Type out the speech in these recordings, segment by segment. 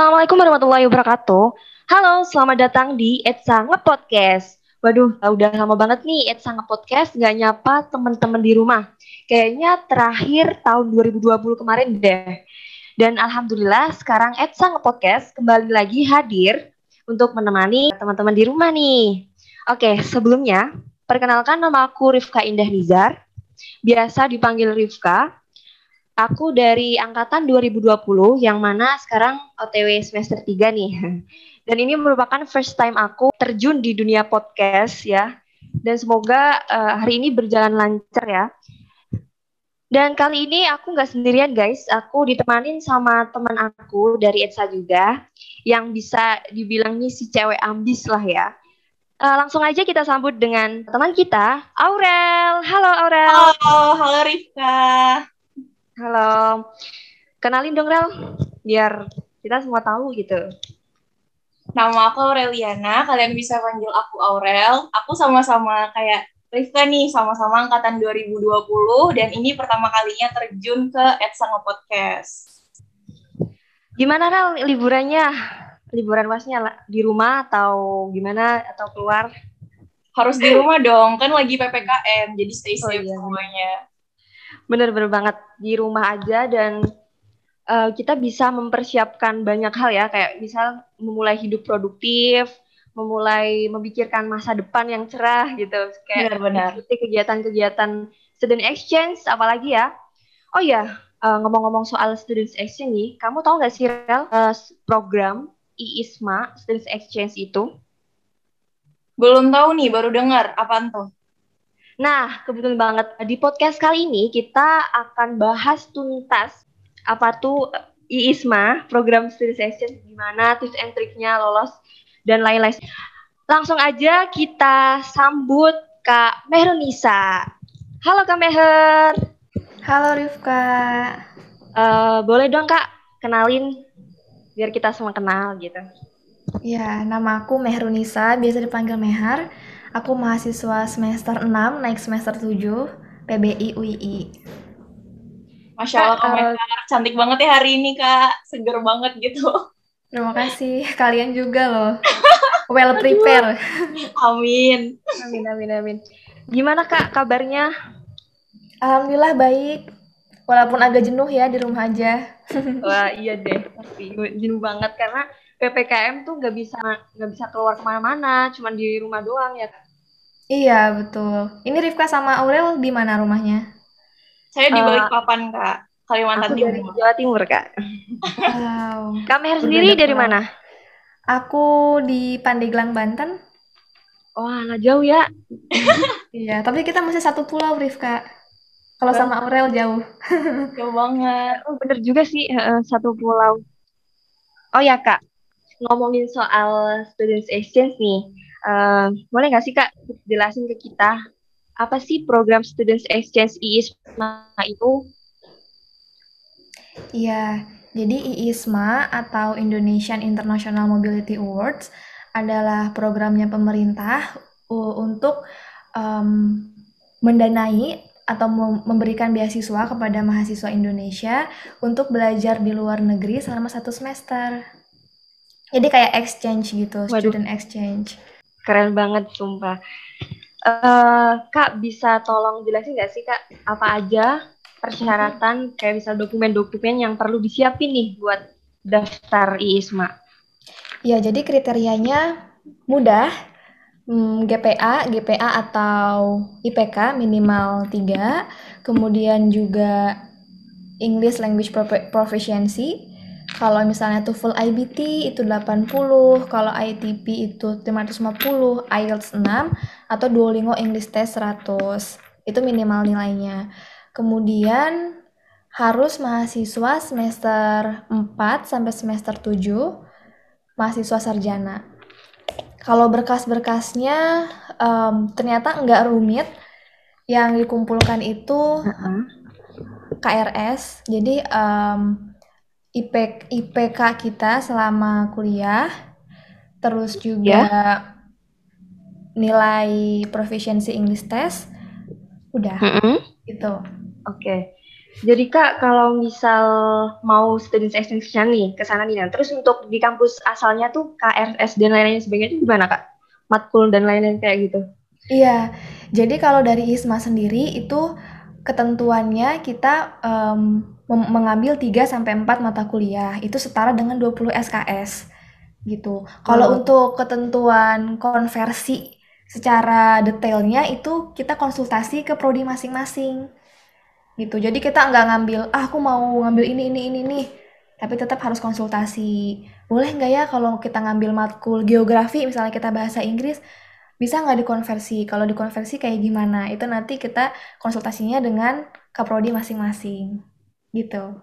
Assalamualaikum warahmatullahi wabarakatuh. Halo, selamat datang di Etsa Ngepodcast. Waduh, udah lama banget nih Etsa Ngepodcast nggak nyapa teman-teman di rumah. Kayaknya terakhir tahun 2020 kemarin deh. Dan alhamdulillah sekarang Etsa Ngepodcast kembali lagi hadir untuk menemani teman-teman di rumah nih. Oke, sebelumnya perkenalkan nama aku Rifka Indah Nizar. Biasa dipanggil Rifka Aku dari angkatan 2020 yang mana sekarang OTW semester 3 nih. Dan ini merupakan first time aku terjun di dunia podcast ya. Dan semoga uh, hari ini berjalan lancar ya. Dan kali ini aku nggak sendirian guys, aku ditemanin sama teman aku dari ETSA juga, yang bisa dibilang nih si cewek ambis lah ya. Uh, langsung aja kita sambut dengan teman kita, Aurel. Halo Aurel. Halo, halo Rifka. Halo. Kenalin dong Rel, biar kita semua tahu gitu. Nama aku Aureliana, kalian bisa panggil aku Aurel. Aku sama-sama kayak Rifka nih, sama-sama angkatan 2020 dan ini pertama kalinya terjun ke Edsanga Podcast. Gimana Rel liburannya? Liburan masnya di rumah atau gimana atau keluar? Harus di rumah dong, kan lagi PPKM, jadi stay oh safe oh, iya. semuanya bener-bener banget di rumah aja dan uh, kita bisa mempersiapkan banyak hal ya. Kayak misal memulai hidup produktif memulai memikirkan masa depan yang cerah gitu. Kayak benar kegiatan-kegiatan student exchange apalagi ya. Oh ya uh, ngomong-ngomong soal student exchange nih kamu tahu nggak sih Rel uh, program IISMA student exchange itu? Belum tahu nih baru dengar. Apaan tuh Nah, kebetulan banget di podcast kali ini kita akan bahas tuntas apa tuh IISMA, program studi session gimana tips and triknya lolos dan lain-lain. Langsung aja kita sambut Kak Mehrunisa. Halo Kak Meher. Halo Rifka. Uh, boleh dong Kak kenalin biar kita semua kenal gitu. Ya, nama aku Mehrunisa, biasa dipanggil Mehar. Aku mahasiswa semester 6 naik semester 7 PBI UII. Masya Allah, Kak, uh, cantik banget ya hari ini, Kak. Seger banget gitu. Terima kasih. Kalian juga loh. well prepare. amin. Amin, amin, amin. Gimana, Kak, kabarnya? Alhamdulillah baik. Walaupun agak jenuh ya di rumah aja. Wah, iya deh. Pasti jenuh banget karena ppkm tuh nggak bisa nggak bisa keluar ke mana-mana cuma di rumah doang ya iya betul. Ini Rifka sama Aurel di mana rumahnya? Saya di Balikpapan uh, kak. Kalimantan Timur. dari Jawa Timur kak. Wow. kak Meher sendiri dari mana? aku di Pandeglang Banten. Wah nggak jauh ya. Iya tapi kita masih satu pulau Rifka. Kalau sama Aurel jauh. Jauh banget. Oh bener juga sih satu pulau. Oh ya kak ngomongin soal students exchange nih, uh, boleh nggak sih Kak jelasin ke kita apa sih program students exchange IISMA itu? Iya, jadi IISMA atau Indonesian International Mobility Awards adalah programnya pemerintah untuk um, mendanai atau memberikan beasiswa kepada mahasiswa Indonesia untuk belajar di luar negeri selama satu semester. Jadi kayak exchange gitu, Waduh. student exchange. Keren banget, sumpah. Uh, Kak, bisa tolong jelasin nggak sih, Kak, apa aja persyaratan kayak misal dokumen-dokumen yang perlu disiapin nih buat daftar IISMA? Ya, jadi kriterianya mudah. Hmm, GPA, GPA atau IPK minimal 3, kemudian juga English Language Proficiency, kalau misalnya tuh full IBT itu 80, kalau ITP itu 550, IELTS 6, atau Duolingo English Test 100. Itu minimal nilainya. Kemudian harus mahasiswa semester 4 sampai semester 7, mahasiswa sarjana. Kalau berkas-berkasnya um, ternyata nggak rumit, yang dikumpulkan itu uh -huh. KRS, jadi um, IP, IPK kita selama kuliah, terus juga yeah. nilai proficiency English test, udah mm -hmm. gitu. Oke. Okay. Jadi Kak, kalau misal mau student extension nih ke sana nih, nah, terus untuk di kampus asalnya tuh KRS dan lain-lain sebagainya itu gimana Kak? Matkul dan lain-lain kayak gitu. Iya, jadi kalau dari ISMA sendiri itu ketentuannya kita um, mengambil 3 sampai 4 mata kuliah, itu setara dengan 20 SKS gitu. Kalau oh. untuk ketentuan konversi secara detailnya itu kita konsultasi ke prodi masing-masing gitu. Jadi kita nggak ngambil ah aku mau ngambil ini ini ini nih. Tapi tetap harus konsultasi. Boleh nggak ya kalau kita ngambil matkul geografi misalnya kita bahasa Inggris bisa nggak dikonversi? Kalau dikonversi kayak gimana? Itu nanti kita konsultasinya dengan kaprodi masing-masing gitu.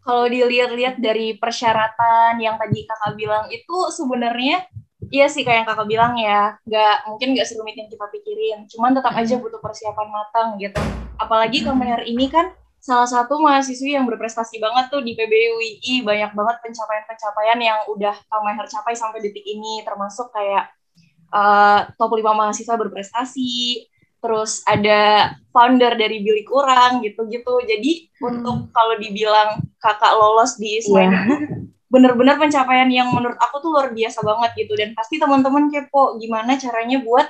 Kalau dilihat-lihat dari persyaratan yang tadi kakak bilang itu sebenarnya iya sih kayak yang kakak bilang ya. Nggak mungkin nggak serumit yang kita pikirin. Cuman tetap aja butuh persiapan matang gitu. Apalagi Kamer ini kan salah satu mahasiswi yang berprestasi banget tuh di PBUI banyak banget pencapaian-pencapaian yang udah Kamer capai sampai detik ini. Termasuk kayak uh, top 5 mahasiswa berprestasi terus ada founder dari Bilik Kurang gitu-gitu jadi hmm. untuk kalau dibilang kakak lolos di Ismail yeah bener-bener pencapaian yang menurut aku tuh luar biasa banget gitu dan pasti teman-teman kepo gimana caranya buat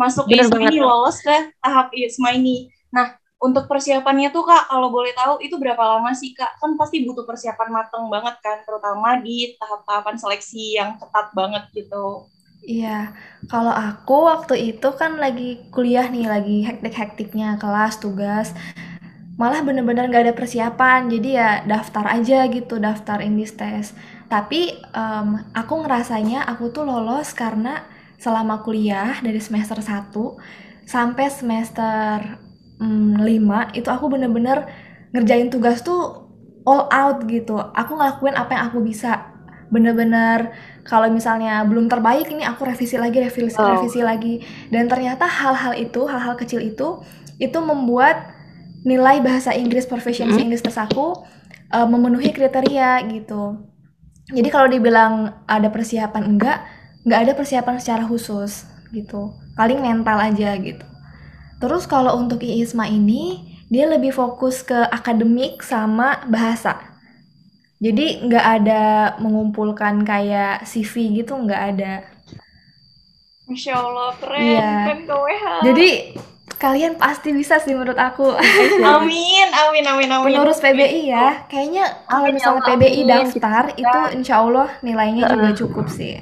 masuk Bener ISMA ini lolos ke tahap ISMA ini. Nah, untuk persiapannya tuh Kak, kalau boleh tahu itu berapa lama sih Kak? Kan pasti butuh persiapan mateng banget kan, terutama di tahap-tahapan seleksi yang ketat banget gitu. Iya, kalau aku waktu itu kan lagi kuliah nih, lagi hektik-hektiknya kelas, tugas. Malah bener-bener gak ada persiapan jadi ya daftar aja gitu daftar English test tapi um, aku ngerasanya aku tuh lolos karena selama kuliah dari semester 1 sampai semester um, 5 itu aku bener-bener ngerjain tugas tuh all out gitu. Aku ngelakuin apa yang aku bisa. Bener-bener kalau misalnya belum terbaik ini aku revisi lagi revisi oh. revisi lagi dan ternyata hal-hal itu hal-hal kecil itu itu membuat nilai bahasa Inggris proficiency English tes aku uh, memenuhi kriteria gitu. Jadi kalau dibilang ada persiapan enggak, enggak ada persiapan secara khusus gitu. Paling mental aja gitu. Terus kalau untuk IISMA ini dia lebih fokus ke akademik sama bahasa. Jadi nggak ada mengumpulkan kayak CV gitu nggak ada. Masya Allah keren iya. kan Jadi kalian pasti bisa sih menurut aku. amin, amin, amin, amin. Pengurus PBI ya, kayaknya kalau ya misalnya PBI daftar itu insya Allah nilainya juga cukup sih.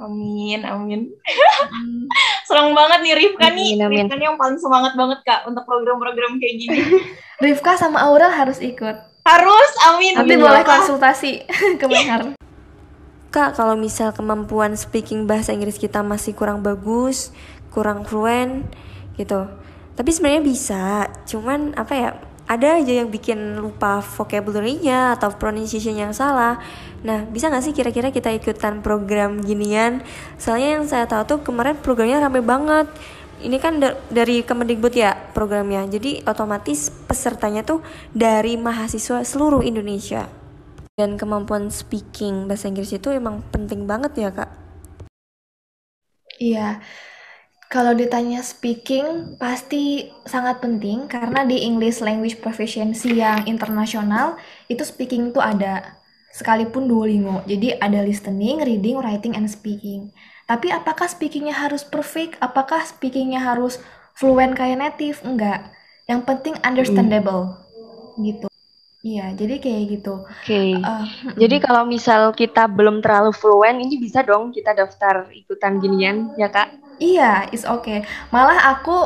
Amin, amin. Hmm. Senang banget nih Rifka nih. Amin. Rifka nih yang paling semangat banget Kak untuk program-program kayak gini. Rifka sama Aurel harus ikut. Harus, amin. Nanti boleh konsultasi ke Mehar. Kak, kalau misal kemampuan speaking bahasa Inggris kita masih kurang bagus, kurang fluent, gitu tapi sebenarnya bisa cuman apa ya ada aja yang bikin lupa vocabulary-nya atau pronunciation yang salah. Nah, bisa nggak sih kira-kira kita ikutan program ginian? Soalnya yang saya tahu tuh kemarin programnya rame banget. Ini kan da dari Kemendikbud ya programnya. Jadi otomatis pesertanya tuh dari mahasiswa seluruh Indonesia. Dan kemampuan speaking bahasa Inggris itu emang penting banget ya, Kak? Iya. Kalau ditanya speaking, pasti sangat penting karena di English Language Proficiency yang internasional, itu speaking itu ada. Sekalipun Duolingo. Jadi ada listening, reading, writing, and speaking. Tapi apakah speakingnya harus perfect? Apakah speakingnya harus fluent kayak native? Enggak. Yang penting understandable. Hmm. Gitu. Iya, jadi kayak gitu. Oke. Okay. Uh, jadi kalau misal kita belum terlalu fluent, ini bisa dong kita daftar ikutan ginian, ya kak? Iya, it's okay. Malah aku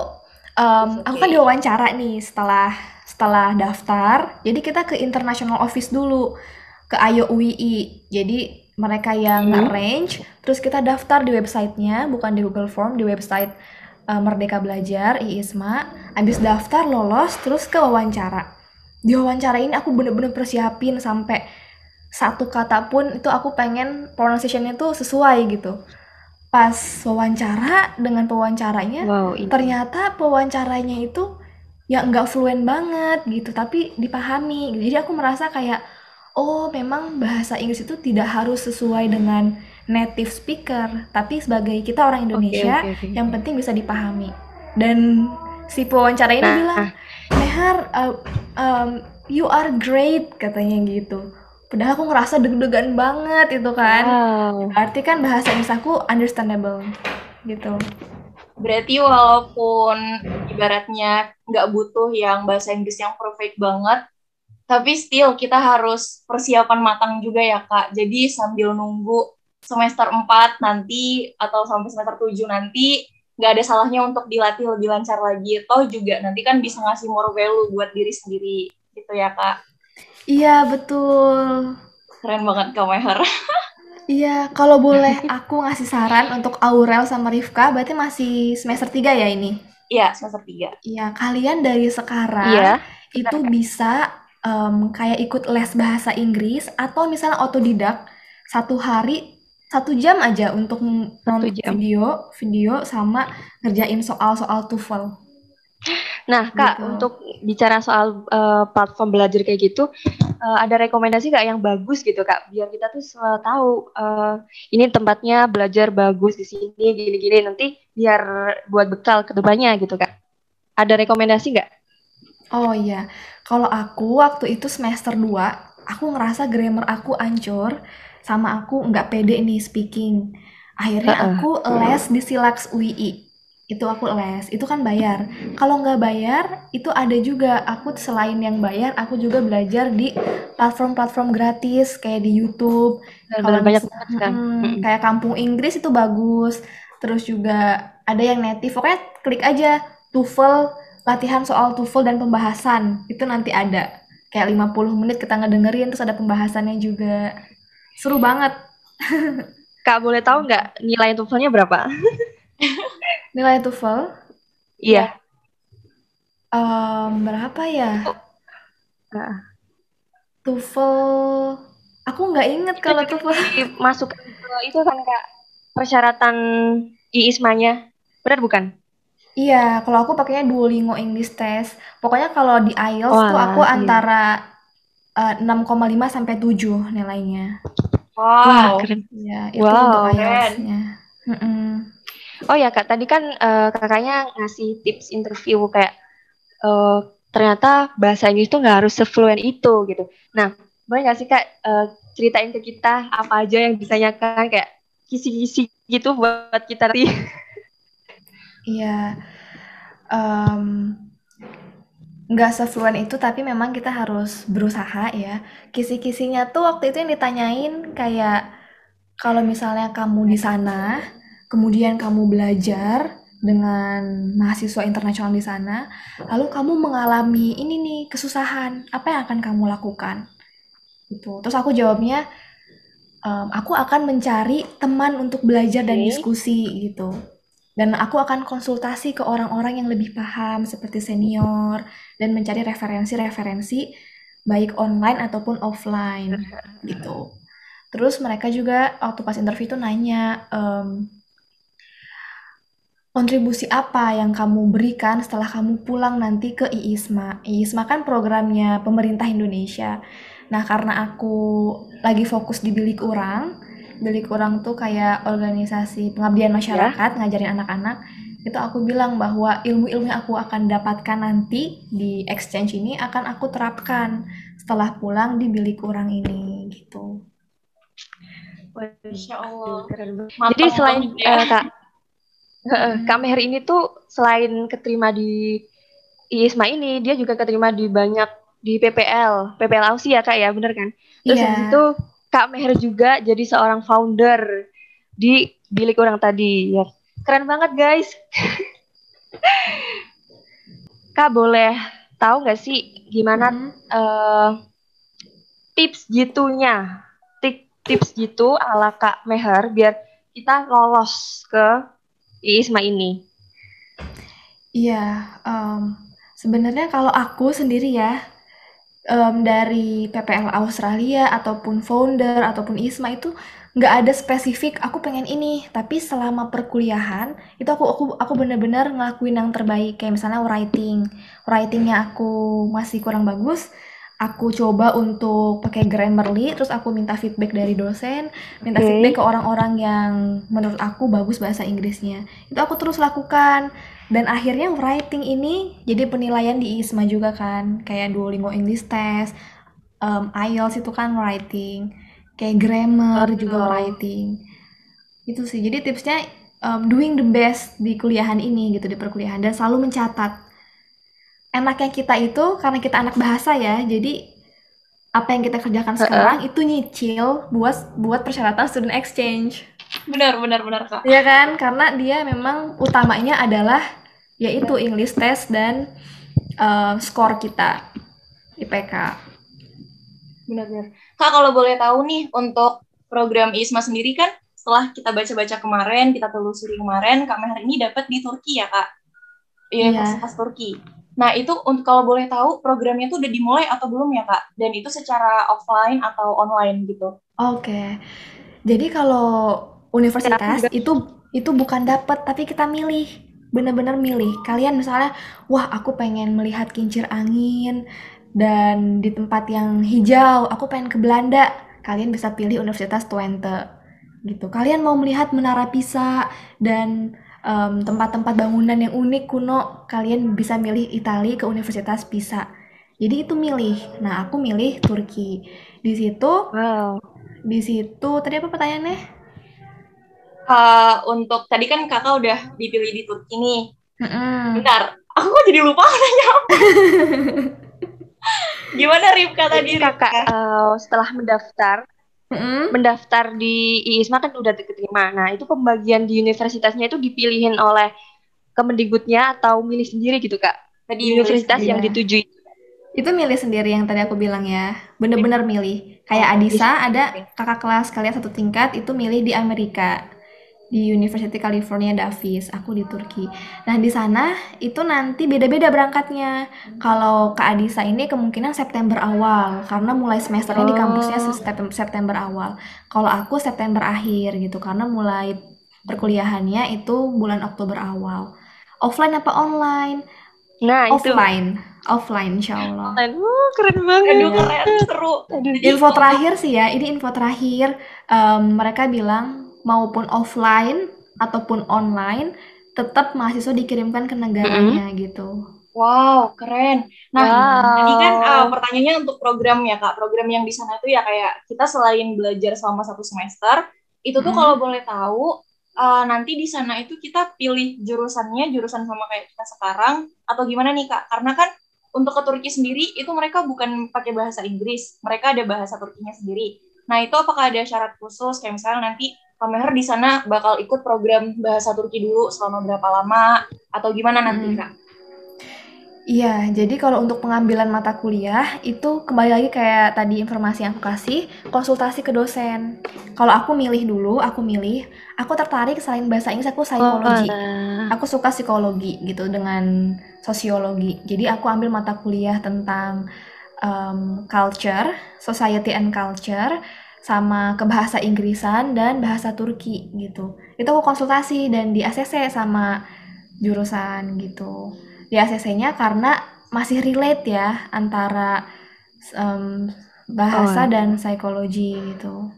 um, okay. aku kan diwawancara nih setelah setelah daftar. Jadi kita ke international office dulu ke Ayo UII. Jadi mereka yang hmm. arrange, terus kita daftar di websitenya, bukan di Google Form, di website uh, Merdeka Belajar IISMA. Abis daftar lolos, terus ke wawancara. Di wawancara ini aku bener-bener persiapin sampai satu kata pun itu aku pengen pronunciation-nya tuh sesuai gitu pas wawancara dengan pewawancaranya wow, ternyata pewawancaranya itu ya nggak fluent banget gitu tapi dipahami jadi aku merasa kayak oh memang bahasa Inggris itu tidak harus sesuai dengan native speaker tapi sebagai kita orang Indonesia okay, okay, okay. yang penting bisa dipahami dan si pewawancara ini nah. bilang Nehar uh, um, you are great katanya gitu padahal aku ngerasa deg-degan banget itu kan Wow. berarti kan bahasa Inggris aku understandable gitu Berarti walaupun ibaratnya nggak butuh yang bahasa Inggris yang perfect banget, tapi still kita harus persiapan matang juga ya Kak. Jadi sambil nunggu semester 4 nanti atau sampai semester 7 nanti, nggak ada salahnya untuk dilatih lebih lancar lagi. Toh juga nanti kan bisa ngasih more value buat diri sendiri gitu ya Kak. iya betul Keren banget Kak Meher. Iya, kalau boleh aku ngasih saran untuk Aurel sama Rifka, berarti masih semester 3 ya ini? Iya, semester 3. Iya, kalian dari sekarang Iya. itu bisa em, kayak ikut les bahasa Inggris atau misalnya otodidak satu hari satu jam aja untuk nonton video video sama ngerjain soal-soal TOEFL. Nah, Kak, Gitu. untuk bicara soal eh, platform belajar kayak gitu, eh, ada rekomendasi nggak yang bagus gitu, Kak? Biar kita tuh eh, tahu eh, ini tempatnya belajar bagus di sini, gini-gini. Nanti biar buat bekal ke depannya gitu, Kak. Ada rekomendasi nggak? Oh iya, kalau aku waktu itu semester 2, aku ngerasa grammar aku ancur sama aku nggak pede nih speaking. Akhirnya Heeh. aku les di Silax UI. Itu aku les, itu kan bayar. Kalau nggak bayar, itu ada juga. Aku selain yang bayar, aku juga belajar di platform-platform gratis kayak di YouTube. Kalau banyak banget kan. Mm, Mm-mm. kayak Kampung Inggris itu bagus. Terus juga ada yang native. Pokoknya klik aja TOEFL, latihan soal TOEFL dan pembahasan. Itu nanti ada. Kayak 50 menit kita ngedengerin terus ada pembahasannya juga. Seru banget. Kak, boleh tahu nggak nilai TOEFL-nya berapa? Nilai TOEFL Iya. em, berapa ya? Nah, TOEFL aku nggak inget kalau TOEFL. Ke itu kan, Kak, persyaratan IISMA-nya. Benar bukan? Iya, kalau aku pakainya Duolingo English Test. Pokoknya kalau di IELTS tuh aku iya. antara eh, 6,5 sampai 7 nilainya. Wow. keren. Iya, itu Wow, untuk keren. IELTS-nya. Mm-mm. Oh ya kak, tadi kan eh, kakaknya ngasih tips interview kayak eh, ternyata bahasa Inggris tuh nggak harus sefluent itu gitu. Nah, boleh nggak sih kak eh, ceritain ke kita apa aja yang ditanyakan kayak kisi-kisi gitu buat kita nanti. Iya, em, nggak sefluent itu, tapi memang kita harus berusaha ya. Kisi-kisinya tuh waktu itu yang ditanyain kayak kalau misalnya kamu di sana, kemudian kamu belajar dengan mahasiswa internasional di sana, lalu kamu mengalami ini nih kesusahan, apa yang akan kamu lakukan? Gitu. Terus aku jawabnya, em, aku akan mencari teman untuk belajar dan diskusi gitu. Dan aku akan konsultasi ke orang-orang yang lebih paham seperti senior dan mencari referensi-referensi baik online ataupun offline gitu. Terus mereka juga waktu pas interview itu nanya em, kontribusi apa yang kamu berikan setelah kamu pulang nanti ke IISMA. IISMA kan programnya pemerintah Indonesia. Nah, karena aku lagi fokus di bilik orang, bilik orang tuh kayak organisasi pengabdian masyarakat, ngajarin anak-anak. Itu aku bilang bahwa ilmu-ilmu yang aku akan dapatkan nanti di exchange ini akan aku terapkan setelah pulang di bilik orang ini gitu. Allah. Keren banget. Mantap Jadi selain banget ya. eh, kak, eh, Kak Meher ini tuh selain keterima di IISMA ini, dia juga keterima di banyak di PPL, PPL Aussie ya kak ya, bener kan? Terus Iya. habis itu Kak Meher juga jadi seorang founder di bilik orang tadi. Ya, keren banget guys. Kak boleh tahu nggak sih gimana Mhm. eh, tips gitunya, Ti- tips gitu ala Kak Meher biar kita lolos ke IISMA ini. Iya, em, sebenarnya kalau aku sendiri ya, em, dari PPL Australia ataupun founder ataupun ISMA itu nggak ada spesifik aku pengen ini, tapi selama perkuliahan itu aku aku aku benar-benar ngelakuin yang terbaik kayak misalnya writing, writingnya aku masih kurang bagus, aku coba untuk pakai Grammarly, terus aku minta feedback dari dosen, minta Oke. feedback ke orang-orang yang menurut aku bagus bahasa Inggrisnya. Itu aku terus lakukan dan akhirnya writing ini jadi penilaian di ISMA juga kan. Kayak Duolingo English Test um, IELTS itu kan writing. Kayak grammar Oh. juga writing. Itu sih. Jadi tipsnya um, doing the best di kuliahan ini gitu di perkuliahan. Dan selalu mencatat. Enaknya kita itu karena kita anak bahasa ya jadi apa yang kita kerjakan sekarang itu nyicil buat buat persyaratan student exchange Benar, benar, benar, Kak. Iya kan? Karena dia memang utamanya adalah yaitu English test dan eh, skor kita IPK. Benar-benar. Kak, kalau boleh tahu nih, untuk program ISMA sendiri kan, setelah kita baca-baca kemarin, kita telusuri kemarin, Kak Meher ini dapat di Turki ya, Kak? Universitas Turki. Nah, itu untuk kalau boleh tahu, programnya itu udah dimulai atau belum ya, Kak? Dan itu secara offline atau online gitu? Oke. Jadi kalau universitas Ya, itu itu bukan dapat tapi kita milih. Bener-bener milih. Kalian misalnya, wah aku pengen melihat kincir angin dan di tempat yang hijau, aku pengen ke Belanda. Kalian bisa pilih Universitas Twente. Gitu. Kalian mau melihat Menara Pisa dan em, tempat-tempat bangunan yang unik kuno, kalian bisa milih Italia ke Universitas Pisa. Jadi itu milih. Nah, aku milih Turki. Di situ Wow. di situ tadi apa pertanyaannya? Eh, untuk tadi kan kakak udah dipilih di Turki nih. Mm-mm. Bentar, aku kok jadi lupa nanya apa? Gimana Ripka tadi, Jadi kakak Ripka? eh, setelah mendaftar, Mm-mm. mendaftar di IISMA kan udah keterima. Nah itu pembagian di universitasnya itu dipilihin oleh Kemendikbudnya atau milih sendiri gitu kak? Tadi Di universitas Iya. yang dituju. Itu milih sendiri yang tadi aku bilang ya. Bener-bener milih. Kayak Adisa ada kakak kelas kalian satu tingkat itu milih di Amerika. Di University California Davis, aku di Turki. Nah, di sana itu nanti beda-beda berangkatnya. Kalau Kak Adisa ini kemungkinan September awal karena mulai semesternya di kampusnya Oh. September, awal. Kalau aku September akhir gitu karena mulai perkuliahannya itu bulan Oktober awal. Offline apa online? Nah itu. Offline. Offline insya Allah. Aduh keren banget. Aduh, keren, seru. Aduh. Info terakhir sih ya, ini info terakhir. Em, mereka bilang maupun offline ataupun online, tetap mahasiswa dikirimkan ke negaranya gitu. Wow, keren. Nah, Wow. tadi kan uh, pertanyaannya untuk program ya, Kak. Program yang di sana itu ya kayak kita selain belajar selama satu semester, itu tuh Mhm. kalau boleh tahu, uh, nanti di sana itu kita pilih jurusannya, jurusan sama kayak kita sekarang, atau gimana nih, Kak? Karena kan untuk ke Turki sendiri, itu mereka bukan pakai bahasa Inggris, mereka ada bahasa Turkinya sendiri. Nah, itu apakah ada syarat khusus, kayak misalnya nanti Kameher di sana bakal ikut program bahasa Turki dulu selama berapa lama, atau gimana nanti, Mhm. Kak? Iya, jadi kalau untuk pengambilan mata kuliah itu kembali lagi kayak tadi informasi yang aku kasih, konsultasi ke dosen. Kalau aku milih dulu, aku milih, aku tertarik selain bahasa Inggris aku psikologi. Aku suka psikologi gitu dengan sosiologi. Jadi aku ambil mata kuliah tentang um, culture, society and culture, sama ke bahasa Inggrisan dan bahasa Turki gitu. Itu aku konsultasi dan di ACC sama jurusan gitu. Di ACC-nya karena masih relate ya antara um, bahasa Oh. dan psikologi gitu.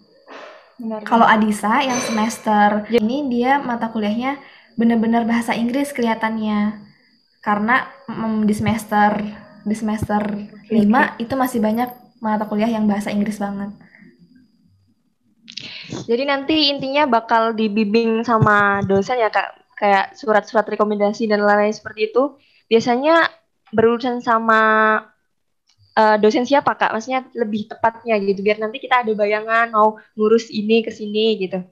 Benar. Kalau Adisa yang semester ini dia mata kuliahnya benar-benar bahasa Inggris kelihatannya. Karena mm, di semester di semester 5 itu masih banyak mata kuliah yang bahasa Inggris banget. Jadi nanti intinya bakal dibimbing sama dosen ya kak, kayak surat-surat rekomendasi dan lain-lain seperti itu. Biasanya berurusan sama eh, dosen siapa kak? Maksudnya lebih tepatnya gitu, biar nanti kita ada bayangan mau ngurus ini ke sini gitu.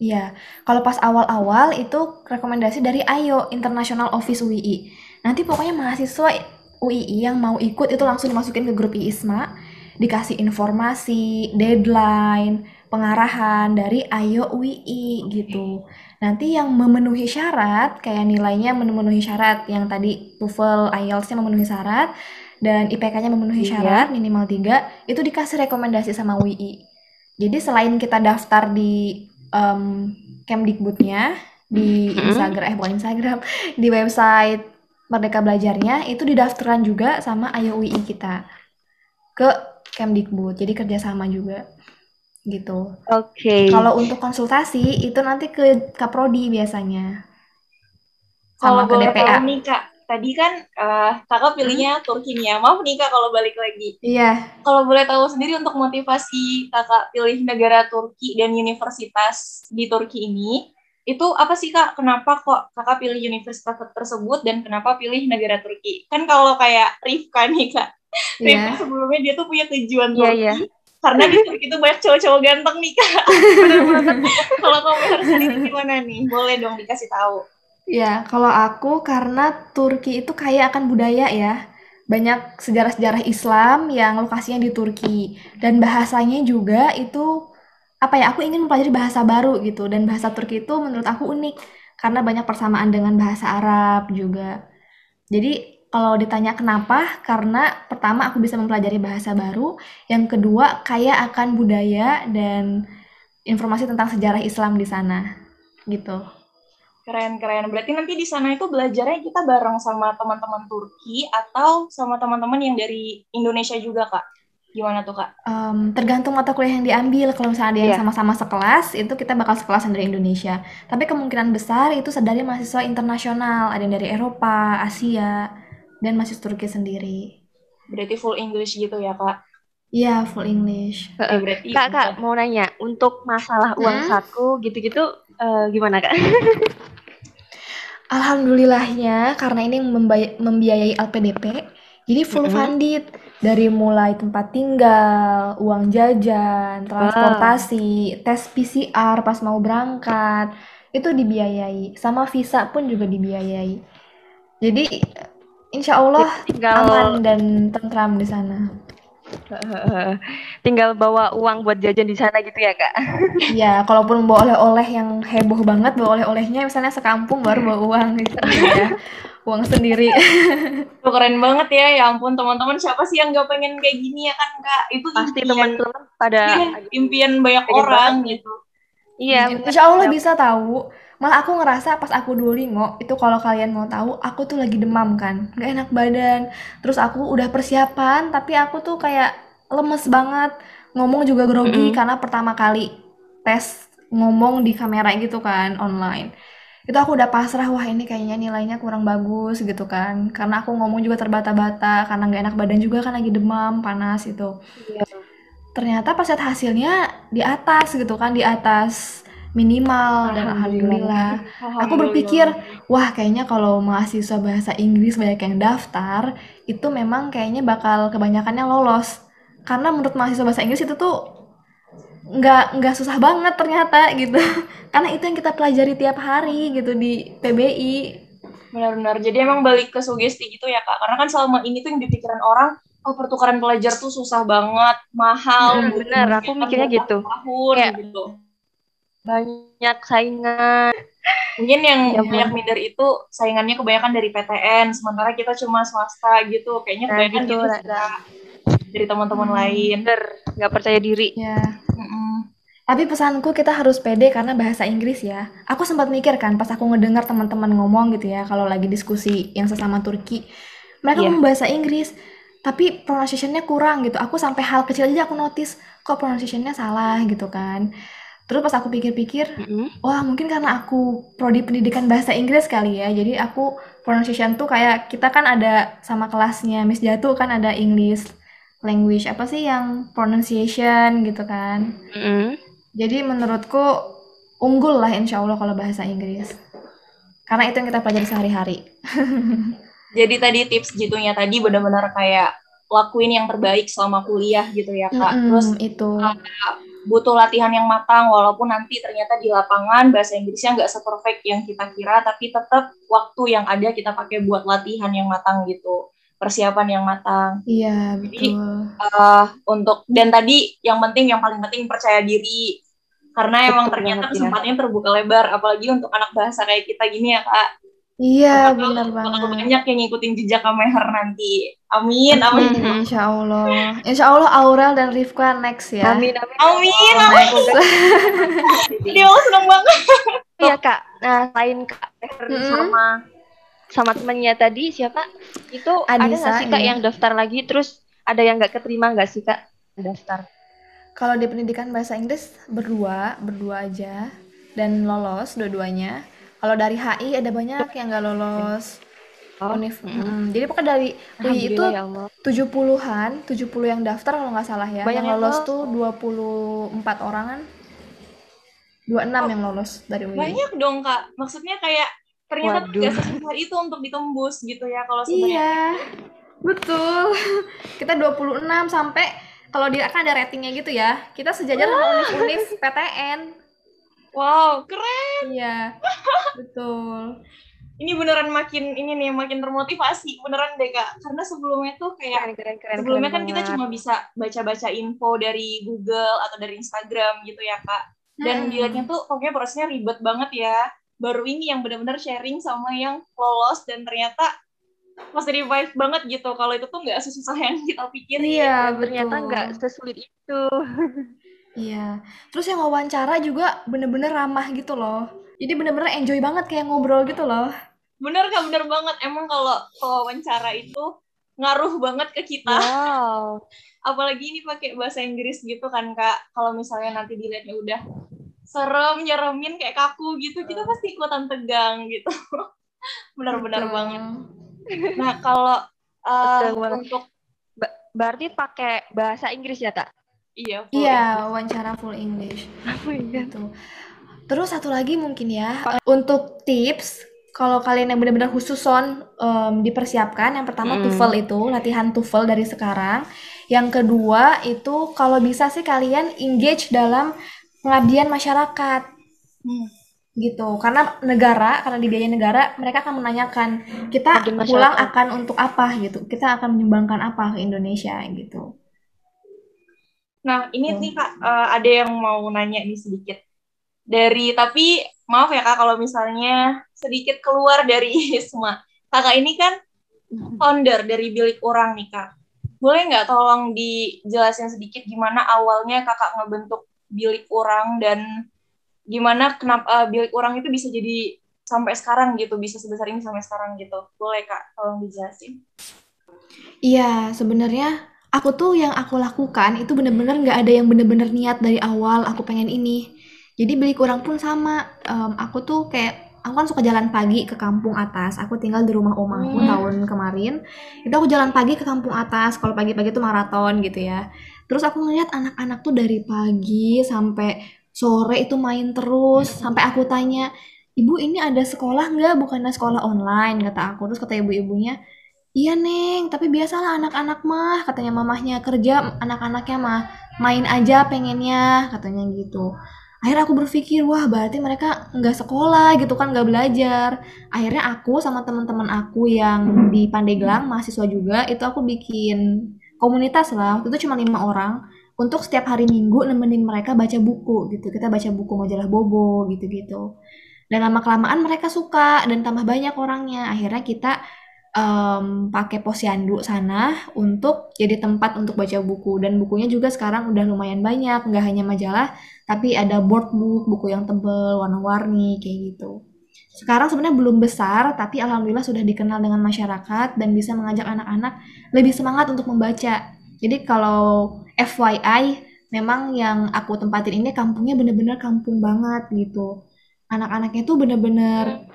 Iya, kalau pas awal-awal itu rekomendasi dari AYO International Office UII. Nanti pokoknya mahasiswa UII yang mau ikut itu langsung dimasukin ke grup IISMA, dikasih informasi, deadline, pengarahan dari AYO UII gitu. Nanti yang memenuhi syarat, kayak nilainya memenuhi syarat, yang tadi TOEFL, IELTS-nya memenuhi syarat, dan IPK-nya memenuhi Iya. syarat minimal 3, itu dikasih rekomendasi sama UII. Jadi selain kita daftar di em, Kemdikbudnya, di Mhm. Instagram, eh bukan Instagram, di website Merdeka Belajarnya, itu didaftarkan juga sama AYO UII kita ke Kemdikbud. Jadi kerjasama juga gitu. Oke. Kalau untuk konsultasi itu nanti ke Kaprodi biasanya. Kalau sama ke boleh DPA. tahu nih kak, tadi kan eh, kakak pilihnya Turki nih ya. Maaf nih kak kalau balik lagi. Iya, Kalau boleh tahu sendiri untuk motivasi kakak pilih negara Turki dan universitas di Turki ini, itu apa sih kak? Kenapa kok kakak pilih universitas tersebut dan kenapa pilih negara Turki? Kan kalau kayak Rifka nih kak, Iya. sebelumnya dia tuh punya tujuan Turki. iya. Karena di Turki itu banyak cowok-cowok ganteng nih kak. Kalau kamu harus sendiri gimana nih? Boleh dong dikasih tahu. Ya, kalau aku karena Turki itu kaya akan budaya ya. Banyak sejarah-sejarah Islam yang lokasinya di Turki dan bahasanya juga itu apa ya? Aku ingin mempelajari bahasa baru gitu dan bahasa Turki itu menurut aku unik karena banyak persamaan dengan bahasa Arab juga. Jadi kalau ditanya kenapa? Karena pertama aku bisa mempelajari bahasa baru, yang kedua kaya akan budaya dan informasi tentang sejarah Islam di sana. Gitu. Keren-keren. Berarti nanti di sana itu belajarnya kita bareng sama teman-teman Turki atau sama teman-teman yang dari Indonesia juga, Kak? Gimana tuh, Kak? Em, tergantung mata kuliah yang diambil. Kalau misalnya ada yang Iya. sama-sama sekelas, itu kita bakal sekelas dari Indonesia. Tapi kemungkinan besar itu dari mahasiswa internasional, ada yang dari Eropa, Asia, dan mahasiswa Turki sendiri. Berarti full English gitu ya, Kak? Iya, full English. Oke, berarti Kak, Kak, mau nanya, untuk masalah uang Hmm? saku gitu-gitu eh, gimana, Kak? Alhamdulillahnya, karena ini membiayai LPDP, jadi full Mm-mm. funded. Dari mulai tempat tinggal, uang jajan, transportasi, tes PCR pas mau berangkat, itu dibiayai. Sama visa pun juga dibiayai. Jadi, insya Allah tinggal aman dan tentram di sana. tinggal bawa uang buat jajan di sana gitu ya, Kak? Ya, kalaupun bawa oleh-oleh yang heboh banget, bawa oleh-olehnya misalnya sekampung baru bawa uang gitu ya. Uang sendiri. Tuh, keren banget ya. Ya ampun, teman-teman. Siapa sih yang gak pengen kayak gini ya kan, Kak? Itu Pasti teman-teman pada iya, impian banyak orang banget. gitu. Iya. Insya Allah bisa tahu. Malah aku ngerasa pas aku Duolingo, itu kalau kalian mau tahu, aku tuh lagi demam kan. Gak enak badan. Terus aku udah persiapan, tapi aku tuh kayak lemes banget. Ngomong juga grogi Mm-mm. karena pertama kali tes ngomong di kamera gitu kan, online. Itu aku udah pasrah, wah ini kayaknya nilainya kurang bagus gitu kan. Karena aku ngomong juga terbata-bata, karena gak enak badan juga kan lagi demam, panas itu. Iya. Ternyata pas lihat hasilnya di atas gitu kan, di atas minimal dan Alhamdulillah. alhamdulillah. Aku berpikir, wah kayaknya kalau mahasiswa bahasa Inggris banyak yang daftar, itu memang kayaknya bakal kebanyakannya lolos. Karena menurut mahasiswa bahasa Inggris itu tuh nggak nggak susah banget ternyata gitu. Karena itu yang kita pelajari tiap hari gitu di PBI. Benar-benar. Jadi emang balik ke sugesti gitu ya, Kak. Karena kan selama ini tuh yang dipikiran orang, oh pertukaran pelajar tuh susah banget, mahal. Bener, aku mikirnya gitu. bertahun-tahun Kayak- gitu. Banyak saingan. Mungkin yang Ya, banyak minder itu saingannya kebanyakan dari PTN, sementara kita cuma swasta gitu. Kayaknya Nah, kebanyakan gitu, gitu, dari teman-teman Hmm. lain. Nggak percaya diri. Ya. Mm-mm. Tapi pesanku kita harus pede karena bahasa Inggris ya. Aku sempat mikir kan pas aku ngedengar teman-teman ngomong gitu ya kalau lagi diskusi yang sesama Turki. Mereka Iya. ngomong bahasa Inggris, tapi pronunciation-nya kurang gitu. Aku sampai hal kecil aja aku notice kok pronunciation-nya salah gitu kan. Terus pas aku pikir-pikir, Mm-mm. wah mungkin karena aku prodi pendidikan bahasa Inggris kali ya. Jadi aku pronunciation tuh kayak kita kan ada sama kelasnya Miss Jatuh kan ada English language apa sih yang pronunciation gitu kan. Mm-mm. Jadi menurutku unggul lah insya Allah kalau bahasa Inggris. Karena itu yang kita pelajari sehari-hari. Jadi tadi tips gitunya tadi benar-benar kayak lakuin yang terbaik selama kuliah gitu ya, Kak. Mm-mm, Terus itu. Butuh latihan yang matang walaupun nanti ternyata di lapangan bahasa Inggrisnya nggak seperfect yang kita kira tapi tetap waktu yang ada kita pakai buat latihan yang matang gitu persiapan yang matang Iya, Jadi, betul. Eh, untuk dan tadi yang penting yang paling penting percaya diri karena emang Betul ternyata banget, ya. kesempatannya terbuka lebar apalagi untuk anak bahasa kayak kita gini ya kak Iya, benar banget. banyak yang ngikutin jejak Kameher nanti amin amin Mm-mm. Insya Allah. Insya Allah Aurel dan Rifka next ya. Amin, amin. amin Next. dia lo seneng banget Iya kak. Nah selain kak Meher Mm-mm. sama sama temennya tadi siapa? Itu ada Anissa, nggak sih kak iya. yang daftar lagi? Terus ada yang nggak keterima nggak sih kak daftar? Kalau di pendidikan bahasa Inggris berdua, berdua aja dan lolos dua-duanya. Kalau dari HI ada banyak yang nggak lolos. Oh, Univ. mm-mm. Mm, Jadi pokoknya dari UI itu ya Allah. 70-an, 70 yang daftar kalau nggak salah ya. Banyak yang lolos tuh 24 orangan. 26 Oh, yang lolos dari UI. Banyak dong kak. Maksudnya kayak ternyata tuh Waduh. gak sesusah itu untuk ditembus gitu ya kalau sebenarnya. Iya, betul. Kita 26 sampai kalau dia kan ada ratingnya gitu ya. Kita sejajar sama univ-univ PTN. Wow, keren. Iya, betul. Ini beneran makin ini nih makin termotivasi beneran deh kak. Karena sebelumnya tuh kayak Keren, keren, keren. sebelumnya keren kan kita banget. cuma bisa baca-baca info dari Google atau dari Instagram gitu ya kak. Dan Mm-mm. dilihatnya tuh pokoknya prosesnya ribet banget ya. Baru ini yang benar-benar sharing sama yang lolos dan ternyata masih revive banget gitu. Kalau itu tuh nggak sesusah yang kita pikirin. Iya, betul. Ternyata nggak sesulit itu. Iya. Terus yang wawancara juga bener-bener ramah gitu loh. Jadi bener-bener enjoy banget kayak ngobrol gitu loh. Bener kak, bener banget. Emang kalau wawancara itu ngaruh banget ke kita. Wow. Apalagi ini pakai bahasa Inggris gitu kan kak. Kalau misalnya nanti dilihatnya udah serem, nyeremin kayak kaku gitu, kita pasti ikutan tegang gitu. Bener-bener Betul. banget. Nah kalau uh, untuk Ba- berarti pakai bahasa Inggris ya, Tak? Iya, full Iya, wawancara full English. Oh my God. Gitu. Terus satu lagi mungkin ya, eh, untuk tips kalau kalian yang benar-benar khusus son em, dipersiapkan, yang pertama Mm. TOEFL itu latihan TOEFL dari sekarang. Yang kedua itu kalau bisa sih kalian engage dalam pengabdian masyarakat Hmm. gitu. Karena negara, karena dibiayai negara, mereka akan menanyakan kita pulang akan untuk apa gitu. Kita akan menyumbangkan apa ke Indonesia gitu. Nah, ini Hmm. nih Kak, eh, ada yang mau nanya nih sedikit. Dari, tapi maaf ya Kak, kalau misalnya sedikit keluar dari ISMA. Kakak ini kan founder dari Bilik Orang nih Kak. Boleh nggak tolong dijelasin sedikit gimana awalnya Kakak ngebentuk Bilik Orang dan gimana kenapa eh, Bilik Orang itu bisa jadi sampai sekarang gitu, bisa sebesar ini sampai sekarang gitu. Boleh Kak, tolong dijelasin. Iya, sebenarnya aku tuh yang aku lakukan itu bener-bener nggak ada yang bener-bener niat dari awal aku pengen ini. Jadi beli kurang pun sama. Em, aku tuh kayak aku kan suka jalan pagi ke kampung atas. Aku tinggal di rumah oma aku Hmm. tahun kemarin. Itu aku jalan pagi ke kampung atas. Kalau pagi-pagi tuh maraton gitu ya. Terus aku ngeliat anak-anak tuh dari pagi sampai sore itu main terus. Sampai aku tanya, ibu ini ada sekolah nggak? Bukannya sekolah online kata aku. Terus kata ibu-ibunya, Iya Neng, tapi biasalah anak-anak mah katanya mamahnya kerja, anak-anaknya mah main aja pengennya katanya gitu. Akhirnya aku berpikir, wah berarti mereka nggak sekolah gitu kan, nggak belajar. Akhirnya aku sama teman-teman aku yang di Pandeglang, mahasiswa juga, itu aku bikin komunitas lah. Waktu itu cuma lima orang untuk setiap hari Minggu nemenin mereka baca buku gitu. Kita baca buku majalah Bobo gitu-gitu. Dan lama kelamaan mereka suka dan tambah banyak orangnya. Akhirnya kita em, pakai posyandu sana untuk jadi tempat untuk baca buku. Dan bukunya juga sekarang udah lumayan banyak. Nggak hanya majalah tapi ada board book buku yang tebel warna-warni kayak gitu. Sekarang sebenarnya belum besar tapi alhamdulillah sudah dikenal dengan masyarakat dan bisa mengajak anak-anak lebih semangat untuk membaca. Jadi kalau FYI memang yang aku tempatin ini kampungnya bener-bener kampung banget gitu. Anak-anaknya tuh bener-bener